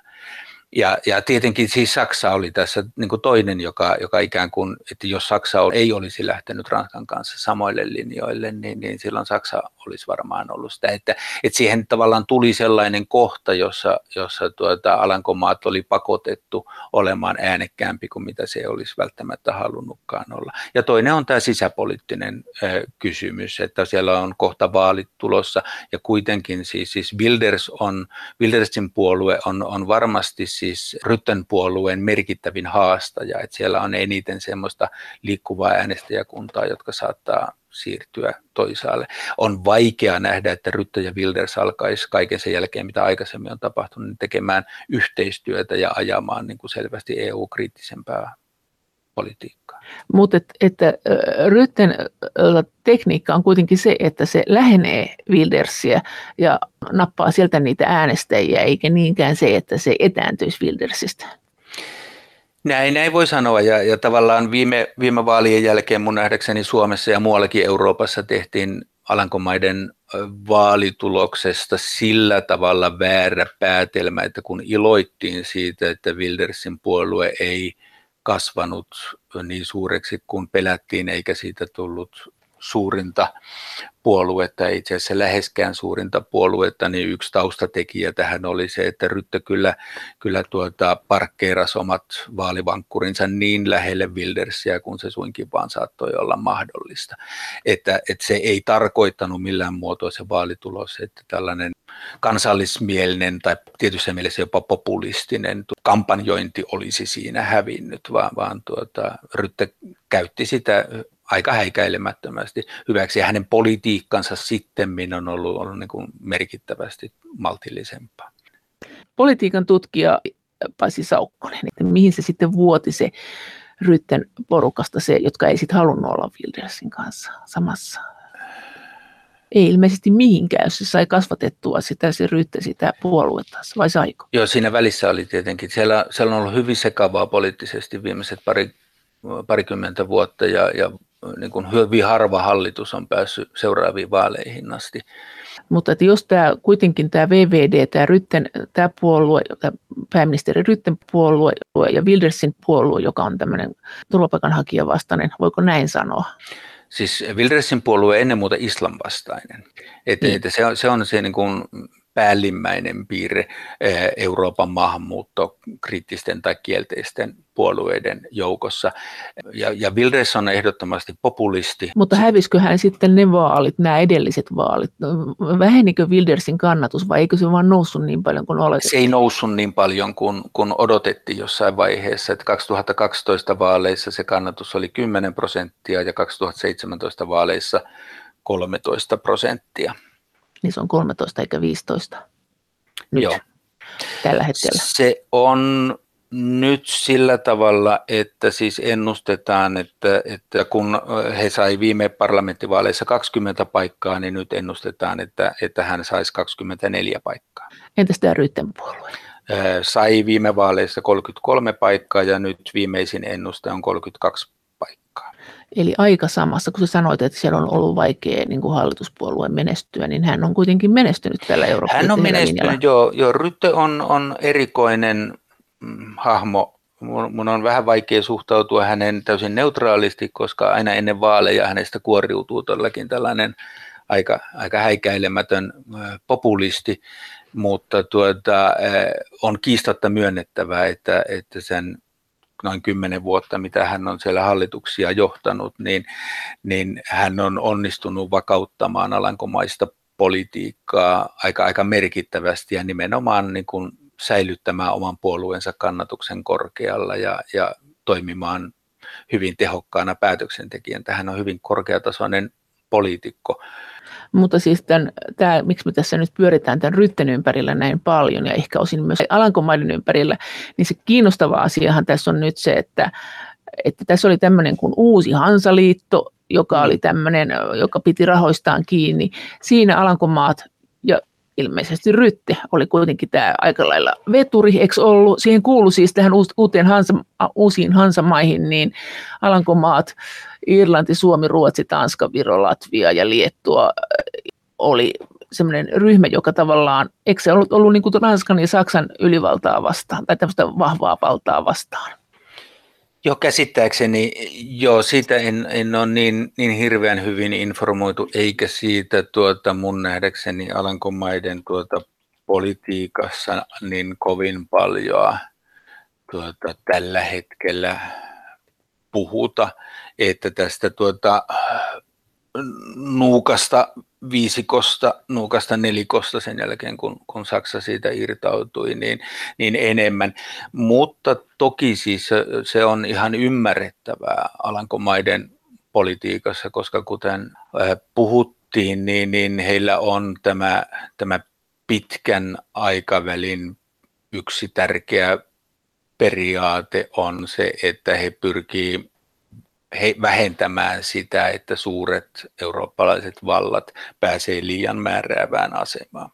Ja, ja tietenkin siis Saksa oli tässä niin kuin toinen, joka, joka ikään kuin, että jos Saksa ei olisi lähtenyt Ranskan kanssa samoille linjoille, niin, niin silloin Saksa olisi varmaan ollut sitä. Että, että siihen tavallaan tuli sellainen kohta, jossa, jossa tuota, Alankomaat oli pakotettu olemaan äänekkäämpi kuin mitä se olisi välttämättä halunnutkaan olla. Ja toinen on tämä sisäpoliittinen ö, kysymys, että siellä on kohta vaalit tulossa ja kuitenkin siis, siis Wilders on, Wildersin puolue on, on varmasti siis Rytten puolueen merkittävin haastaja, että siellä on eniten semmoista liikkuvaa äänestäjäkuntaa, jotka saattaa siirtyä toisaalle. On vaikea nähdä, että Rytte ja Wilders alkaisi kaiken sen jälkeen, mitä aikaisemmin on tapahtunut, niin tekemään yhteistyötä ja ajamaan niin kuin selvästi EU-kriittisempää politiikkaa. Mutta että, että Rytten tekniikka on kuitenkin se, että se lähenee Wildersiä ja nappaa sieltä niitä äänestäjiä, eikä niinkään se, että se etääntyisi Wildersistä. Näin, näin voi sanoa ja, ja tavallaan viime, viime vaalien jälkeen mun nähdäkseni Suomessa ja muuallakin Euroopassa tehtiin Alankomaiden vaalituloksesta sillä tavalla väärä päätelmä, että kun iloittiin siitä, että Wildersin puolue ei kasvanut niin suureksi kuin pelättiin, eikä siitä tullut suurinta puoluetta, itse asiassa läheskään suurinta puoluetta, niin yksi taustatekijä tähän oli se, että Rytte kyllä, kyllä tuota parkkeerasi omat vaalivankkurinsa niin lähelle Wildersia, kun se suinkin vaan saattoi olla mahdollista. Että, että se ei tarkoittanut millään muotoa se vaalitulos, että tällainen kansallismielinen tai tietyssä mielessä jopa populistinen kampanjointi olisi siinä hävinnyt, vaan, vaan tuota, Rytte käytti sitä aika häikäilemättömästi hyväksi. Ja hänen politiikkansa sitten on ollut, ollut niin kuin merkittävästi maltillisempaa. Politiikan tutkija Pasi Saukkonen, että mihin se sitten vuoti se Rytten porukasta, se, jotka ei sitten halunnut olla Wildersin kanssa samassa ei ilmeisesti mihinkään, jos se sai kasvatettua sitä, se Rytte sitä puoluetta, vai saiko? Joo, siinä välissä oli tietenkin. Siellä, siellä on ollut hyvin sekavaa poliittisesti viimeiset pari, parikymmentä vuotta ja, ja niin kuin hyvin harva hallitus on päässyt seuraaviin vaaleihin asti. Mutta että jos tämä kuitenkin tämä VVD, tämä, Rytten, tämä puolue, tämä pääministeri Rytten puolue ja Wildersin puolue, joka on tämmöinen turvapaikanhakija vastainen, voiko näin sanoa? Siis Wildersin puolue ennen muuta islam vastainen. Että, niin. että se, on, se on se niin kuin päällimmäinen piirre eh, Euroopan maahanmuutto kriittisten tai kielteisten puolueiden joukossa. Ja, ja Wilders on ehdottomasti populisti. Mutta hävisikö hän sitten ne vaalit, nämä edelliset vaalit? Vähenikö Wildersin kannatus vai eikö se vaan noussut niin paljon kuin oletettiin? Se ei noussut niin paljon kuin, kuin odotettiin jossain vaiheessa. Että 2012 vaaleissa se kannatus oli 10 prosenttia ja 2017 vaaleissa 13 prosenttia niin se on 13 eikä 15 nyt Joo. tällä hetkellä. Se on nyt sillä tavalla, että siis ennustetaan, että, että kun he sai viime parlamenttivaaleissa 20 paikkaa, niin nyt ennustetaan, että, että hän saisi 24 paikkaa. Entäs tämä Rytten puolue? Sai viime vaaleissa 33 paikkaa ja nyt viimeisin ennuste on 32 Eli aika samassa, kun sä sanoit, että siellä on ollut vaikea niin kuin hallituspuolueen menestyä, niin hän on kuitenkin menestynyt tällä Euroopan Hän on menestynyt, joo. joo. Rytte on, on erikoinen mm, hahmo mun, mun on vähän vaikea suhtautua hänen täysin neutraalisti, koska aina ennen vaaleja hänestä kuoriutuu todellakin tällainen aika, aika häikäilemätön populisti, mutta tuota, on kiistatta myönnettävää, että, että sen noin kymmenen vuotta, mitä hän on siellä hallituksia johtanut, niin, niin hän on onnistunut vakauttamaan alankomaista politiikkaa aika, aika merkittävästi ja nimenomaan niin kuin säilyttämään oman puolueensa kannatuksen korkealla ja, ja toimimaan hyvin tehokkaana päätöksentekijän. Tähän on hyvin korkeatasoinen poliitikko. Mutta siis tämän, tämä, miksi me tässä nyt pyöritään tämän Rytten ympärillä näin paljon ja ehkä osin myös Alankomaiden ympärillä, niin se kiinnostava asiahan tässä on nyt se, että, että tässä oli tämmöinen kuin uusi Hansaliitto, joka oli tämmöinen, joka piti rahoistaan kiinni. Siinä Alankomaat ja ilmeisesti Rytte oli kuitenkin tämä aika lailla veturi, eikö ollut? Siihen kuului siis tähän uuteen Hansa, uusiin Hansamaihin, niin Alankomaat, Irlanti, Suomi, Ruotsi, Tanska, Viro, Latvia ja Liettua oli semmoinen ryhmä, joka tavallaan, eikö se ollut, ollut niin kuin Ranskan ja Saksan ylivaltaa vastaan, tai tämmöistä vahvaa valtaa vastaan? Joo, käsittääkseni, joo, siitä en, en ole niin, niin hirveän hyvin informoitu, eikä siitä tuota, mun nähdäkseni Alankomaiden tuota, politiikassa niin kovin paljon tuota, tällä hetkellä puhuta, että tästä tuota, nuukasta viisikosta, nuukasta nelikosta sen jälkeen, kun, kun Saksa siitä irtautui, niin, niin enemmän. Mutta toki siis se on ihan ymmärrettävää Alankomaiden politiikassa, koska kuten äh, puhuttiin, niin, niin heillä on tämä, tämä pitkän aikavälin yksi tärkeä periaate on se, että he pyrkii he, vähentämään sitä, että suuret eurooppalaiset vallat pääsee liian määräävään asemaan.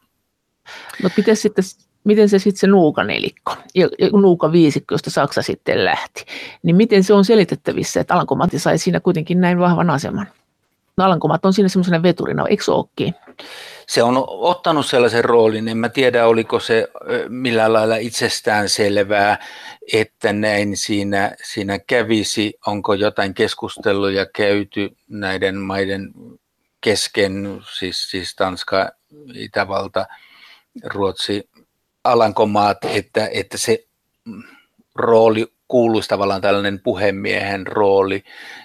No miten, sitten, miten se sitten se nuukanelikko ja, ja nuuka viisikko, josta Saksa sitten lähti, niin miten se on selitettävissä, että Alankomatti sai siinä kuitenkin näin vahvan aseman? No Alankomat on siinä semmoisena veturina, eikö se olekin? Se on ottanut sellaisen roolin, en mä tiedä oliko se millään lailla itsestään selvää, että näin siinä, siinä kävisi, onko jotain keskusteluja käyty näiden maiden kesken, siis, siis Tanska, Itävalta, Ruotsi, Alankomaat, että, että se rooli kuuluisi tavallaan tällainen puhemiehen rooli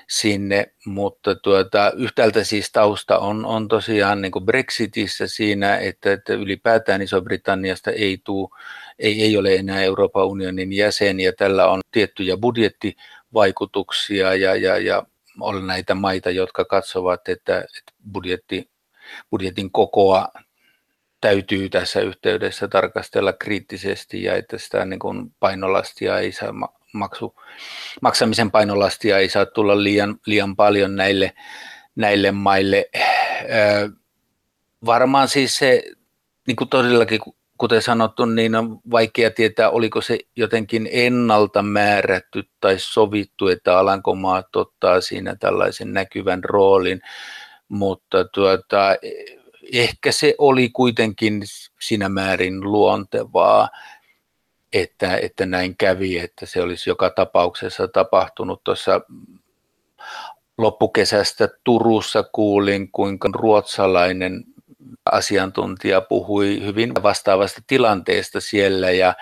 sinne, mutta tuota, yhtäältä siis tausta on, on tosiaan niin Brexitissä siinä, että, että ylipäätään Iso-Britanniasta ei, tuu, ei, ei ole enää Euroopan unionin jäsen ja tällä on tiettyjä budjettivaikutuksia ja, ja, ja on näitä maita, jotka katsovat, että, että budjetti, budjetin kokoa täytyy tässä yhteydessä tarkastella kriittisesti ja että sitä niin kuin painolastia ei saa maksu, maksamisen painolastia ei saa tulla liian, liian paljon näille, näille maille. Öö, varmaan siis se, niin kuin todellakin kuten sanottu, niin on vaikea tietää, oliko se jotenkin ennalta määrätty tai sovittu, että Alankomaat ottaa siinä tällaisen näkyvän roolin, mutta tuota, ehkä se oli kuitenkin siinä määrin luontevaa että, että näin kävi, että se olisi joka tapauksessa tapahtunut tuossa loppukesästä Turussa kuulin, kuinka ruotsalainen asiantuntija puhui hyvin vastaavasta tilanteesta siellä ja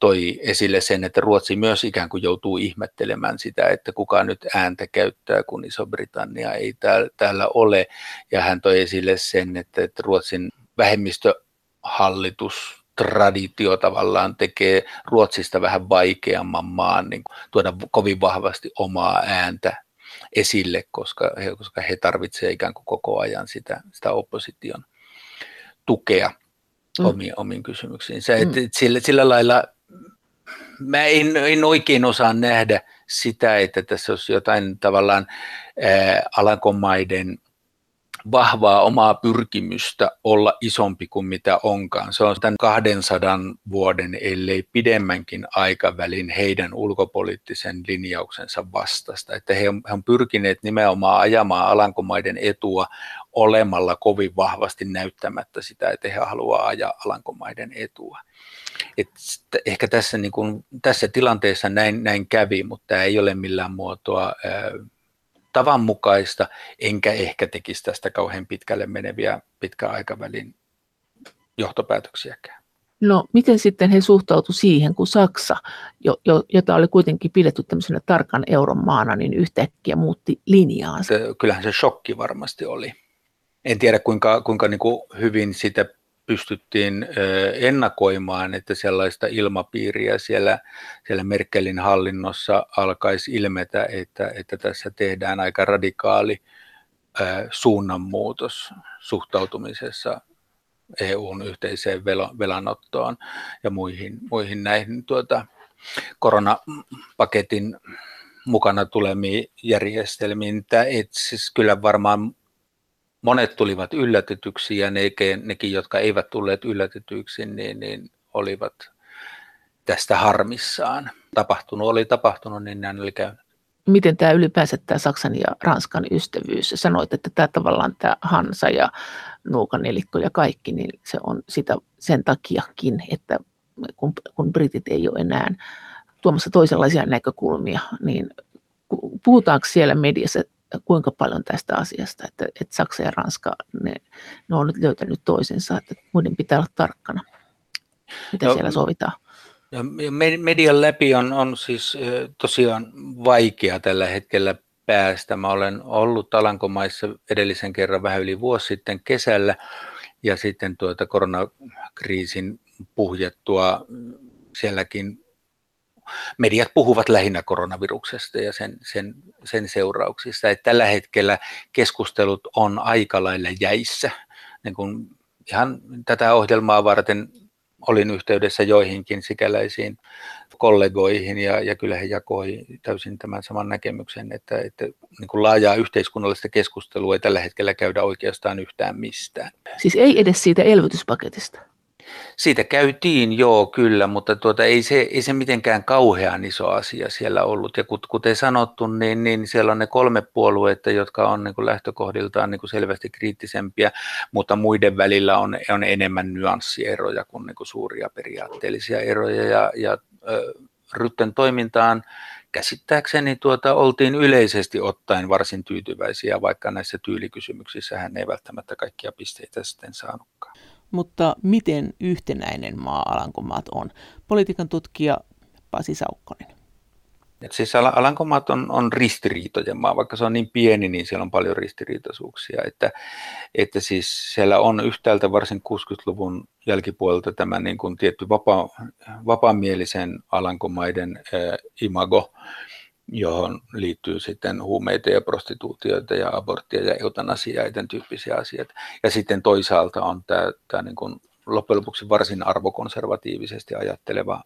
toi esille sen, että Ruotsi myös ikään kuin joutuu ihmettelemään sitä, että kuka nyt ääntä käyttää, kun Iso-Britannia ei täällä ole. Ja hän toi esille sen, että, Ruotsin vähemmistöhallitus traditio tavallaan tekee Ruotsista vähän vaikeamman maan niin tuoda kovin vahvasti omaa ääntä esille, koska he, koska he tarvitsevat ikään kuin koko ajan sitä, sitä opposition tukea mm. omiin, omiin kysymyksiin. Se, mm. et, sillä, sillä lailla mä en, en oikein osaa nähdä sitä, että tässä olisi jotain tavallaan ää, Alankomaiden vahvaa omaa pyrkimystä olla isompi kuin mitä onkaan. Se on tämän 200 vuoden, ellei pidemmänkin aikavälin heidän ulkopoliittisen linjauksensa vastasta. Että he on, he on pyrkineet nimenomaan ajamaan Alankomaiden etua olemalla kovin vahvasti näyttämättä sitä, että he haluaa ajaa Alankomaiden etua. Et ehkä tässä, niin kuin, tässä tilanteessa näin, näin kävi, mutta tämä ei ole millään muotoa tavanmukaista, enkä ehkä tekisi tästä kauhean pitkälle meneviä pitkän aikavälin johtopäätöksiäkään. No miten sitten he suhtautu siihen, kun Saksa, jo, jo, jota oli kuitenkin pidetty tämmöisenä tarkan euron maana, niin yhtäkkiä muutti linjaansa? Kyllähän se shokki varmasti oli. En tiedä kuinka, kuinka niin kuin hyvin sitä pystyttiin ennakoimaan, että sellaista ilmapiiriä siellä, siellä Merkelin hallinnossa alkaisi ilmetä, että, että tässä tehdään aika radikaali suunnanmuutos suhtautumisessa EUn yhteiseen velanottoon ja muihin, muihin näihin tuota, koronapaketin mukana tulemiin järjestelmiin. Tämä siis kyllä varmaan monet tulivat yllätetyksi ja nekin, nekin jotka eivät tulleet yllätetyiksi, niin, niin olivat tästä harmissaan. Tapahtunut oli tapahtunut, niin näin oli käynyt. Miten tämä ylipäänsä tämä Saksan ja Ranskan ystävyys? Sanoit, että tämä tavallaan tämä Hansa ja nuukanelikko ja kaikki, niin se on sitä sen takiakin, että kun, kun britit ei ole enää tuomassa toisenlaisia näkökulmia, niin puhutaanko siellä mediassa kuinka paljon tästä asiasta, että, että Saksa ja Ranska, ne, ne on nyt löytänyt toisensa, että muiden pitää olla tarkkana, mitä no, siellä sovitaan. Ja median läpi on, on siis tosiaan vaikea tällä hetkellä päästä. Mä olen ollut Alankomaissa edellisen kerran vähän yli vuosi sitten kesällä ja sitten tuota koronakriisin puhjettua sielläkin mediat puhuvat lähinnä koronaviruksesta ja sen, sen, sen seurauksista. Että tällä hetkellä keskustelut on aika lailla jäissä. Niin kun ihan tätä ohjelmaa varten olin yhteydessä joihinkin sikäläisiin kollegoihin ja, ja kyllä he jakoi täysin tämän saman näkemyksen, että, että niin kuin laajaa yhteiskunnallista keskustelua ei tällä hetkellä käydä oikeastaan yhtään mistään. Siis ei edes siitä elvytyspaketista? Siitä käytiin joo kyllä, mutta tuota, ei, se, ei se mitenkään kauhean iso asia siellä ollut. Ja kuten sanottu, niin, niin siellä on ne kolme puolueita, jotka on niin kuin lähtökohdiltaan niin kuin selvästi kriittisempiä, mutta muiden välillä on, on enemmän nyanssieroja kuin, niin kuin suuria periaatteellisia eroja. Ja, ja Rytten toimintaan käsittääkseni tuota, oltiin yleisesti ottaen varsin tyytyväisiä, vaikka näissä tyylikysymyksissä hän ei välttämättä kaikkia pisteitä sitten saanutkaan mutta miten yhtenäinen maa Alankomaat on? Politiikan tutkija Pasi Saukkonen. Et siis Alankomaat on, on ristiriitojen maa, vaikka se on niin pieni, niin siellä on paljon ristiriitaisuuksia. Että, että siis siellä on yhtäältä varsin 60-luvun jälkipuolelta tämä niin kuin tietty vapa, vapaamielisen Alankomaiden äh, imago, johon liittyy sitten huumeita ja prostituutioita ja aborttia ja eutanasiaa ja tämän tyyppisiä asioita. Ja sitten toisaalta on tämä, tämä niin kuin loppujen lopuksi varsin arvokonservatiivisesti ajatteleva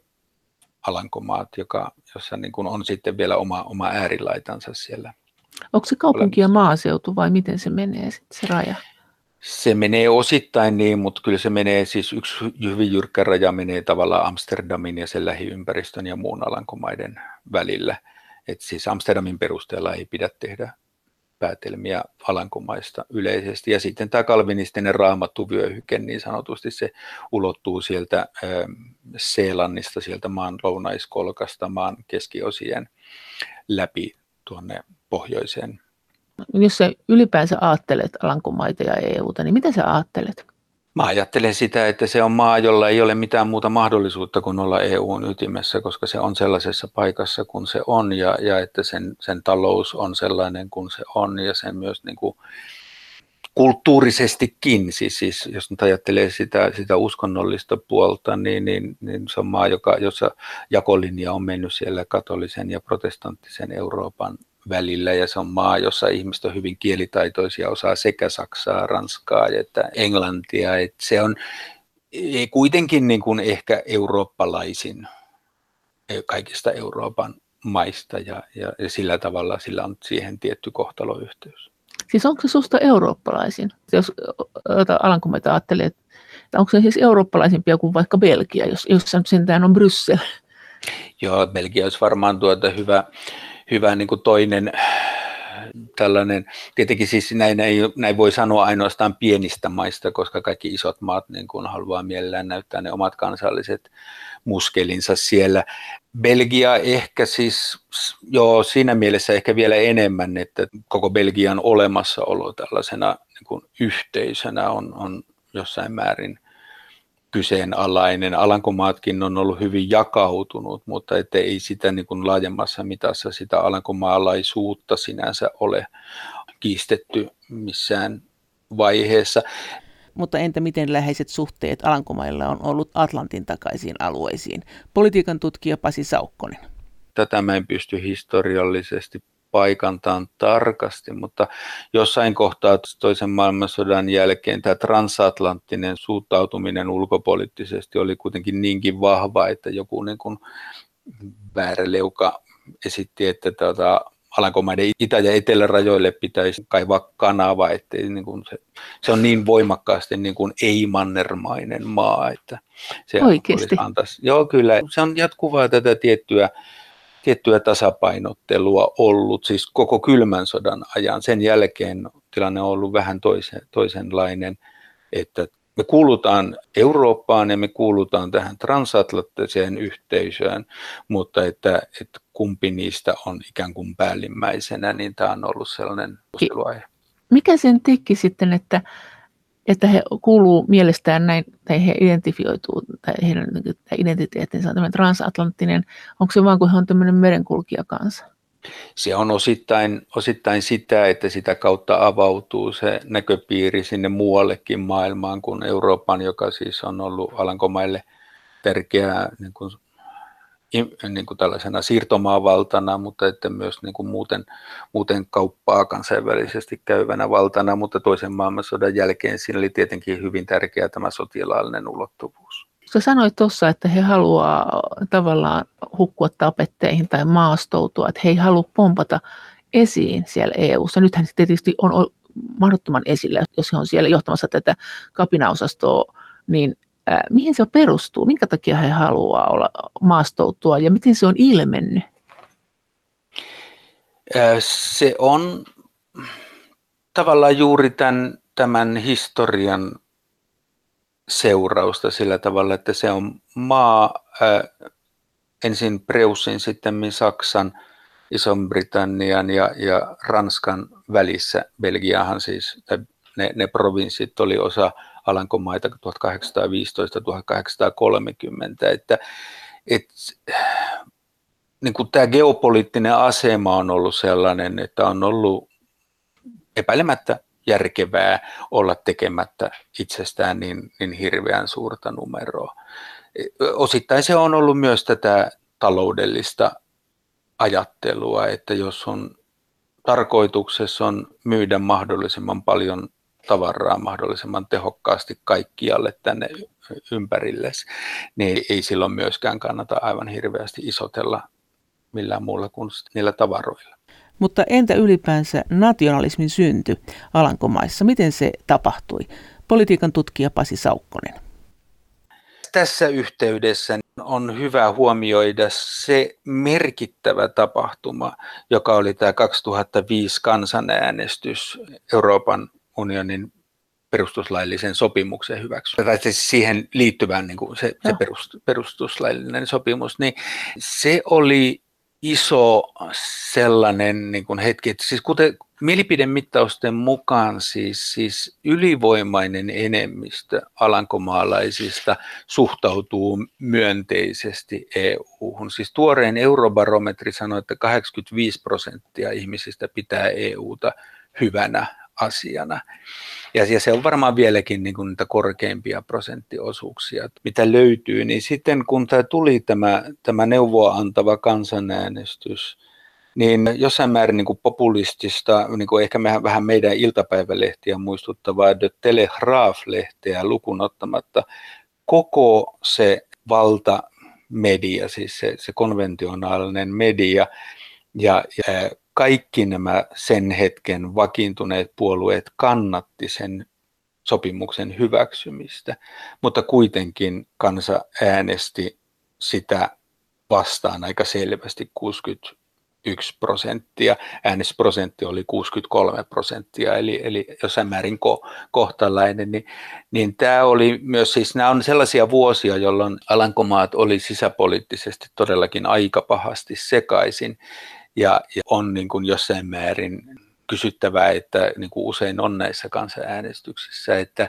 Alankomaat, joka, jossa niin kuin on sitten vielä oma, oma äärilaitansa siellä. Onko se kaupunki ja maaseutu vai miten se menee sitten se raja? Se menee osittain niin, mutta kyllä se menee, siis yksi hyvin jyrkkä raja menee tavallaan Amsterdamin ja sen lähiympäristön ja muun Alankomaiden välillä. Että siis Amsterdamin perusteella ei pidä tehdä päätelmiä Alankomaista yleisesti. Ja sitten tämä kalvinistinen raamattuvyöhyke, niin sanotusti se ulottuu sieltä ähm, Seelannista, sieltä maan lounaiskolkasta, maan keskiosien läpi tuonne pohjoiseen. Jos sä ylipäänsä ajattelet Alankomaita ja EUta, niin mitä sä ajattelet? Mä ajattelen sitä, että se on maa, jolla ei ole mitään muuta mahdollisuutta kuin olla EUn ytimessä, koska se on sellaisessa paikassa kuin se on ja, ja että sen, sen talous on sellainen kuin se on ja sen myös niin kuin kulttuurisestikin, siis, siis jos nyt ajattelee sitä, sitä uskonnollista puolta, niin, niin, niin se on maa, joka, jossa jakolinja on mennyt siellä katolisen ja protestanttisen Euroopan välillä ja se on maa, jossa ihmiset on hyvin kielitaitoisia, osaa sekä saksaa, ranskaa että englantia. Et se on kuitenkin niin kuin ehkä eurooppalaisin e, kaikista Euroopan maista ja, ja, ja sillä tavalla sillä on siihen tietty kohtaloyhteys. Siis onko se susta eurooppalaisin? Jos Alankomaita ajattelee, että onko se siis eurooppalaisimpia kuin vaikka Belgia, jos, jos sentään on Bryssel? Joo, Belgia olisi varmaan tuota hyvä, hyvä niin kuin toinen, tällainen, tietenkin siis näin, ei, näin voi sanoa ainoastaan pienistä maista, koska kaikki isot maat niin kuin haluaa mielellään näyttää ne omat kansalliset muskelinsa siellä. Belgia ehkä siis, joo siinä mielessä ehkä vielä enemmän, että koko Belgian olemassaolo tällaisena niin kuin yhteisönä on, on jossain määrin kyseenalainen. Alankomaatkin on ollut hyvin jakautunut, mutta ei sitä niin kuin laajemmassa mitassa sitä alankomaalaisuutta sinänsä ole kiistetty missään vaiheessa. Mutta entä miten läheiset suhteet Alankomailla on ollut Atlantin takaisiin alueisiin? Politiikan tutkija Pasi Saukkonen. Tätä mä en pysty historiallisesti paikantaan tarkasti, mutta jossain kohtaa toisen maailmansodan jälkeen tämä transatlanttinen suuttautuminen ulkopoliittisesti oli kuitenkin niinkin vahva, että joku niin kuin väärä leuka esitti, että tuota, Alankomaiden itä- ja etelärajoille pitäisi kaivaa kanava, että niin kuin se, se on niin voimakkaasti niin kuin ei-mannermainen maa, että se Oikeasti? Antaisi, joo, kyllä. Se on jatkuvaa tätä tiettyä tiettyä tasapainottelua ollut, siis koko kylmän sodan ajan. Sen jälkeen tilanne on ollut vähän toisen, toisenlainen, että me kuulutaan Eurooppaan ja me kuulutaan tähän transatlanttiseen yhteisöön, mutta että, että kumpi niistä on ikään kuin päällimmäisenä, niin tämä on ollut sellainen keskusteluaihe. Mikä sen teki sitten, että että he kuuluu mielestään näin, tai he identifioituu, tai heidän identiteettinsä on tämmöinen transatlanttinen, onko se vaan kuin he on tämmöinen merenkulkija kanssa? Se on osittain, osittain sitä, että sitä kautta avautuu se näköpiiri sinne muuallekin maailmaan kuin Euroopan, joka siis on ollut Alankomaille tärkeää niin kuin niin kuin tällaisena siirtomaavaltana, mutta että myös niin kuin muuten, muuten kauppaa kansainvälisesti käyvänä valtana, mutta toisen maailmansodan jälkeen siinä oli tietenkin hyvin tärkeä tämä sotilaallinen ulottuvuus. Sä sanoit tuossa, että he haluaa tavallaan hukkua tapetteihin tai maastoutua, että he ei halua pompata esiin siellä EU-ssa. Nythän se tietysti on mahdottoman esillä, jos he on siellä johtamassa tätä kapinaosastoa, niin mihin se perustuu, minkä takia he haluaa olla maastoutua ja miten se on ilmennyt? Se on tavallaan juuri tämän, tämän historian seurausta sillä tavalla, että se on maa ensin Preussin, sitten Saksan, Ison-Britannian ja, ja Ranskan välissä. Belgiahan siis, ne, ne provinssit oli osa Alankomaita 1815-1830, että et, niin kuin tämä geopoliittinen asema on ollut sellainen, että on ollut epäilemättä järkevää olla tekemättä itsestään niin, niin hirveän suurta numeroa. Osittain se on ollut myös tätä taloudellista ajattelua, että jos on tarkoituksessa on myydä mahdollisimman paljon tavaraa mahdollisimman tehokkaasti kaikkialle tänne ympärille, niin ei silloin myöskään kannata aivan hirveästi isotella millään muulla kuin niillä tavaroilla. Mutta entä ylipäänsä nationalismin synty Alankomaissa? Miten se tapahtui? Politiikan tutkija Pasi Saukkonen. Tässä yhteydessä on hyvä huomioida se merkittävä tapahtuma, joka oli tämä 2005 kansanäänestys Euroopan unionin perustuslaillisen sopimuksen hyväksy, tai siis siihen liittyvän niin kuin se, se perust, perustuslaillinen sopimus, niin se oli iso sellainen niin kuin hetki, että siis kuten mielipidemittausten mukaan siis, siis ylivoimainen enemmistö alankomaalaisista suhtautuu myönteisesti EU-hun. Siis tuoreen eurobarometri sanoi, että 85 prosenttia ihmisistä pitää EUta hyvänä asiana. Ja, ja se on varmaan vieläkin niin kuin niitä korkeimpia prosenttiosuuksia, mitä löytyy. Niin sitten kun tämä tuli tämä, tämä neuvoa antava kansanäänestys, niin jossain määrin niin kuin populistista, niin kuin ehkä mehän, vähän meidän iltapäivälehtiä muistuttavaa The Telegraph-lehteä lukunottamatta, koko se valtamedia, siis se, se konventionaalinen media ja, ja kaikki nämä sen hetken vakiintuneet puolueet kannatti sen sopimuksen hyväksymistä, mutta kuitenkin kansa äänesti sitä vastaan aika selvästi 60 yksi prosenttia, äänestysprosentti oli 63 prosenttia, eli, eli jossain määrin ko, kohtalainen, niin, niin tämä oli myös, siis nämä on sellaisia vuosia, jolloin Alankomaat oli sisäpoliittisesti todellakin aika pahasti sekaisin, ja, ja on niin kuin jossain määrin kysyttävää, että niin kuin usein on näissä kansanäänestyksissä, että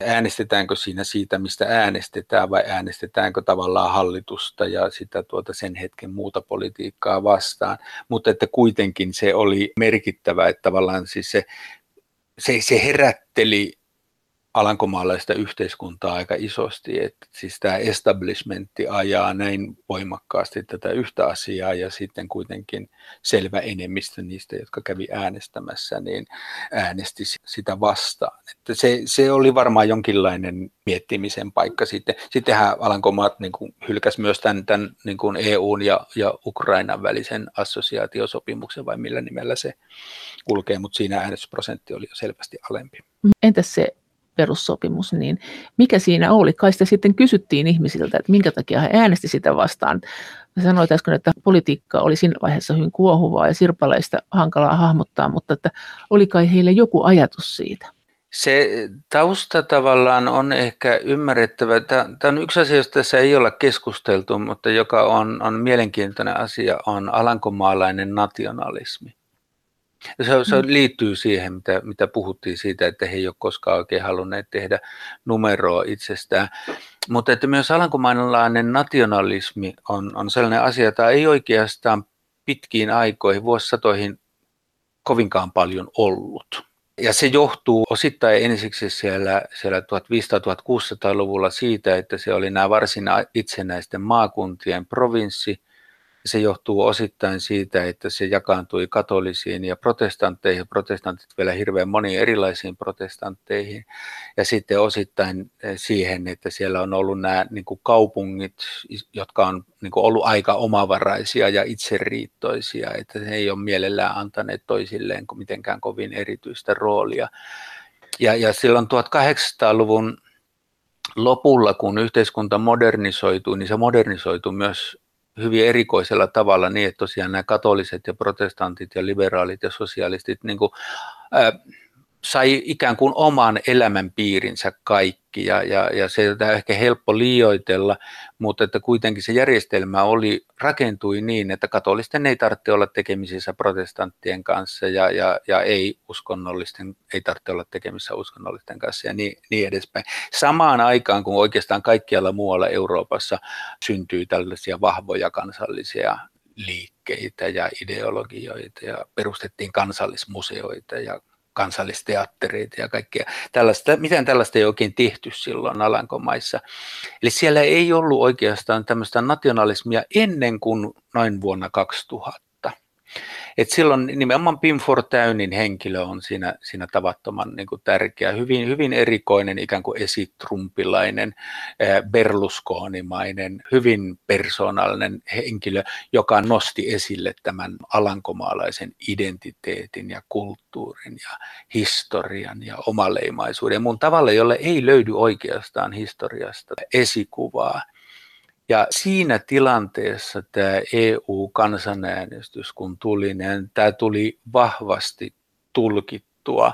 äänestetäänkö siinä siitä, mistä äänestetään vai äänestetäänkö tavallaan hallitusta ja sitä tuota sen hetken muuta politiikkaa vastaan. Mutta että kuitenkin se oli merkittävä, että tavallaan siis se, se, se herätteli alankomaalaista yhteiskuntaa aika isosti, että siis tämä establishmentti ajaa näin voimakkaasti tätä yhtä asiaa ja sitten kuitenkin selvä enemmistö niistä, jotka kävi äänestämässä, niin äänesti sitä vastaan. Että se, se oli varmaan jonkinlainen miettimisen paikka sitten. Sittenhän Alankomaat niin kuin hylkäsi myös tämän, tämän niin kuin EUn ja, ja Ukrainan välisen assosiaatiosopimuksen, vai millä nimellä se kulkee, mutta siinä äänestysprosentti oli jo selvästi alempi. Entäs se perussopimus, niin mikä siinä oli? Kai sitä sitten kysyttiin ihmisiltä, että minkä takia he äänesti sitä vastaan. Sanoit äsken, että politiikka oli siinä vaiheessa hyvin kuohuvaa ja sirpaleista hankalaa hahmottaa, mutta että oli kai heille joku ajatus siitä? Se tausta tavallaan on ehkä ymmärrettävä. Tämä on yksi asia, josta tässä ei olla keskusteltu, mutta joka on, on mielenkiintoinen asia, on alankomaalainen nationalismi. Se, se mm. liittyy siihen, mitä, mitä puhuttiin siitä, että he ei ole koskaan oikein halunneet tehdä numeroa itsestään. Mutta että myös alankomaalainen nationalismi on, on sellainen asia, jota ei oikeastaan pitkiin aikoihin, vuosisatoihin kovinkaan paljon ollut. Ja se johtuu osittain ensiksi siellä, siellä 1500-1600-luvulla siitä, että se oli nämä varsin itsenäisten maakuntien provinssi, se johtuu osittain siitä, että se jakaantui katolisiin ja protestantteihin, protestantit vielä hirveän moniin erilaisiin protestantteihin, ja sitten osittain eh, siihen, että siellä on ollut nämä niin kuin kaupungit, jotka on niin kuin ollut aika omavaraisia ja itseriittoisia, että he ei ole mielellään antaneet toisilleen mitenkään kovin erityistä roolia. Ja, ja silloin 1800-luvun lopulla, kun yhteiskunta modernisoituu, niin se modernisoituu myös hyvin erikoisella tavalla niin, että tosiaan nämä katoliset ja protestantit ja liberaalit ja sosialistit niin kuin, ää, sai ikään kuin oman elämänpiirinsä kaikki ja, ja, ja se on ehkä helppo liioitella, mutta että kuitenkin se järjestelmä oli, rakentui niin, että katolisten ei tarvitse olla tekemisissä protestanttien kanssa ja, ja, ja ei uskonnollisten, ei tarvitse olla tekemisissä uskonnollisten kanssa ja niin, niin edespäin. Samaan aikaan, kun oikeastaan kaikkialla muualla Euroopassa syntyy tällaisia vahvoja kansallisia liikkeitä ja ideologioita ja perustettiin kansallismuseoita ja kansallisteattereita ja kaikkea tällaista. Miten tällaista ei oikein tehty silloin Alankomaissa. Eli siellä ei ollut oikeastaan tämmöistä nationalismia ennen kuin noin vuonna 2000. Et silloin nimenomaan Pim Fortuynin henkilö on siinä, siinä tavattoman niin kuin tärkeä, hyvin, hyvin erikoinen ikään kuin esitrumpilainen, Berlusconimainen, hyvin persoonallinen henkilö, joka nosti esille tämän alankomaalaisen identiteetin ja kulttuurin ja historian ja omaleimaisuuden. Mun tavalla, jolle ei löydy oikeastaan historiasta esikuvaa. Ja siinä tilanteessa tämä EU-kansanäänestys, kun tuli, niin tämä tuli vahvasti tulkittua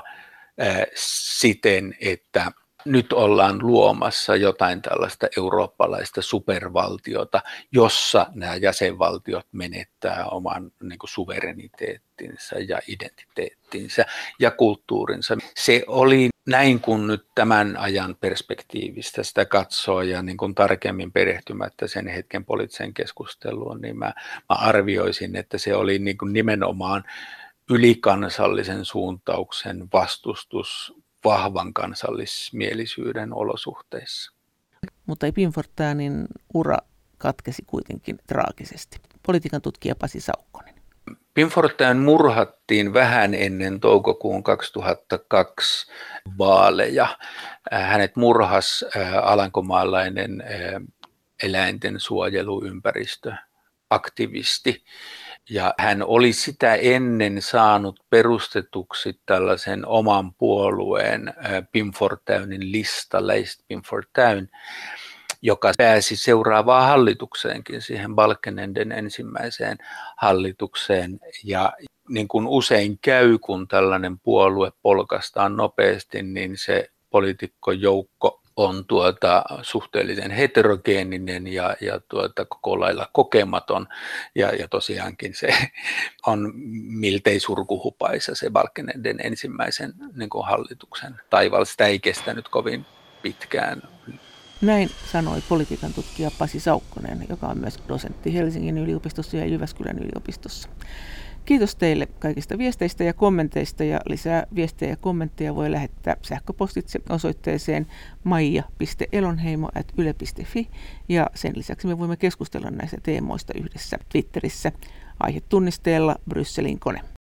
siten, että nyt ollaan luomassa jotain tällaista eurooppalaista supervaltiota, jossa nämä jäsenvaltiot menettää oman niin kuin suvereniteettinsä ja identiteettinsä ja kulttuurinsa. Se oli näin kun nyt tämän ajan perspektiivistä sitä katsoo ja niin kuin tarkemmin perehtymättä sen hetken poliittiseen keskusteluun, niin mä, mä arvioisin, että se oli niin kuin nimenomaan ylikansallisen suuntauksen vastustus vahvan kansallismielisyyden olosuhteissa. Mutta Pim Fortuyn ura katkesi kuitenkin traagisesti. Politiikan tutkija Pasi Saukkonen. Pim Fortuyn murhattiin vähän ennen toukokuun 2002 vaaleja. Hänet murhas alankomaalainen eläinten suojeluympäristö aktivisti ja hän oli sitä ennen saanut perustetuksi tällaisen oman puolueen Pim Fortuynin lista, Leist Pim Fortuyn. Joka pääsi seuraavaan hallitukseenkin, siihen Balkenenden ensimmäiseen hallitukseen. Ja niin kuin usein käy, kun tällainen puolue polkastaan nopeasti, niin se poliitikkojoukko on tuota, suhteellisen heterogeeninen ja, ja tuota, koko lailla kokematon. Ja, ja tosiaankin se on miltei surkuhupaisa se Balkenenden ensimmäisen niin kuin hallituksen taival. Sitä ei kestänyt kovin pitkään. Näin sanoi politiikan tutkija Pasi Saukkonen, joka on myös dosentti Helsingin yliopistossa ja Jyväskylän yliopistossa. Kiitos teille kaikista viesteistä ja kommenteista ja lisää viestejä ja kommentteja voi lähettää sähköpostitse osoitteeseen maija.elonheimo.yle.fi ja sen lisäksi me voimme keskustella näistä teemoista yhdessä Twitterissä aihetunnisteella Brysselin kone.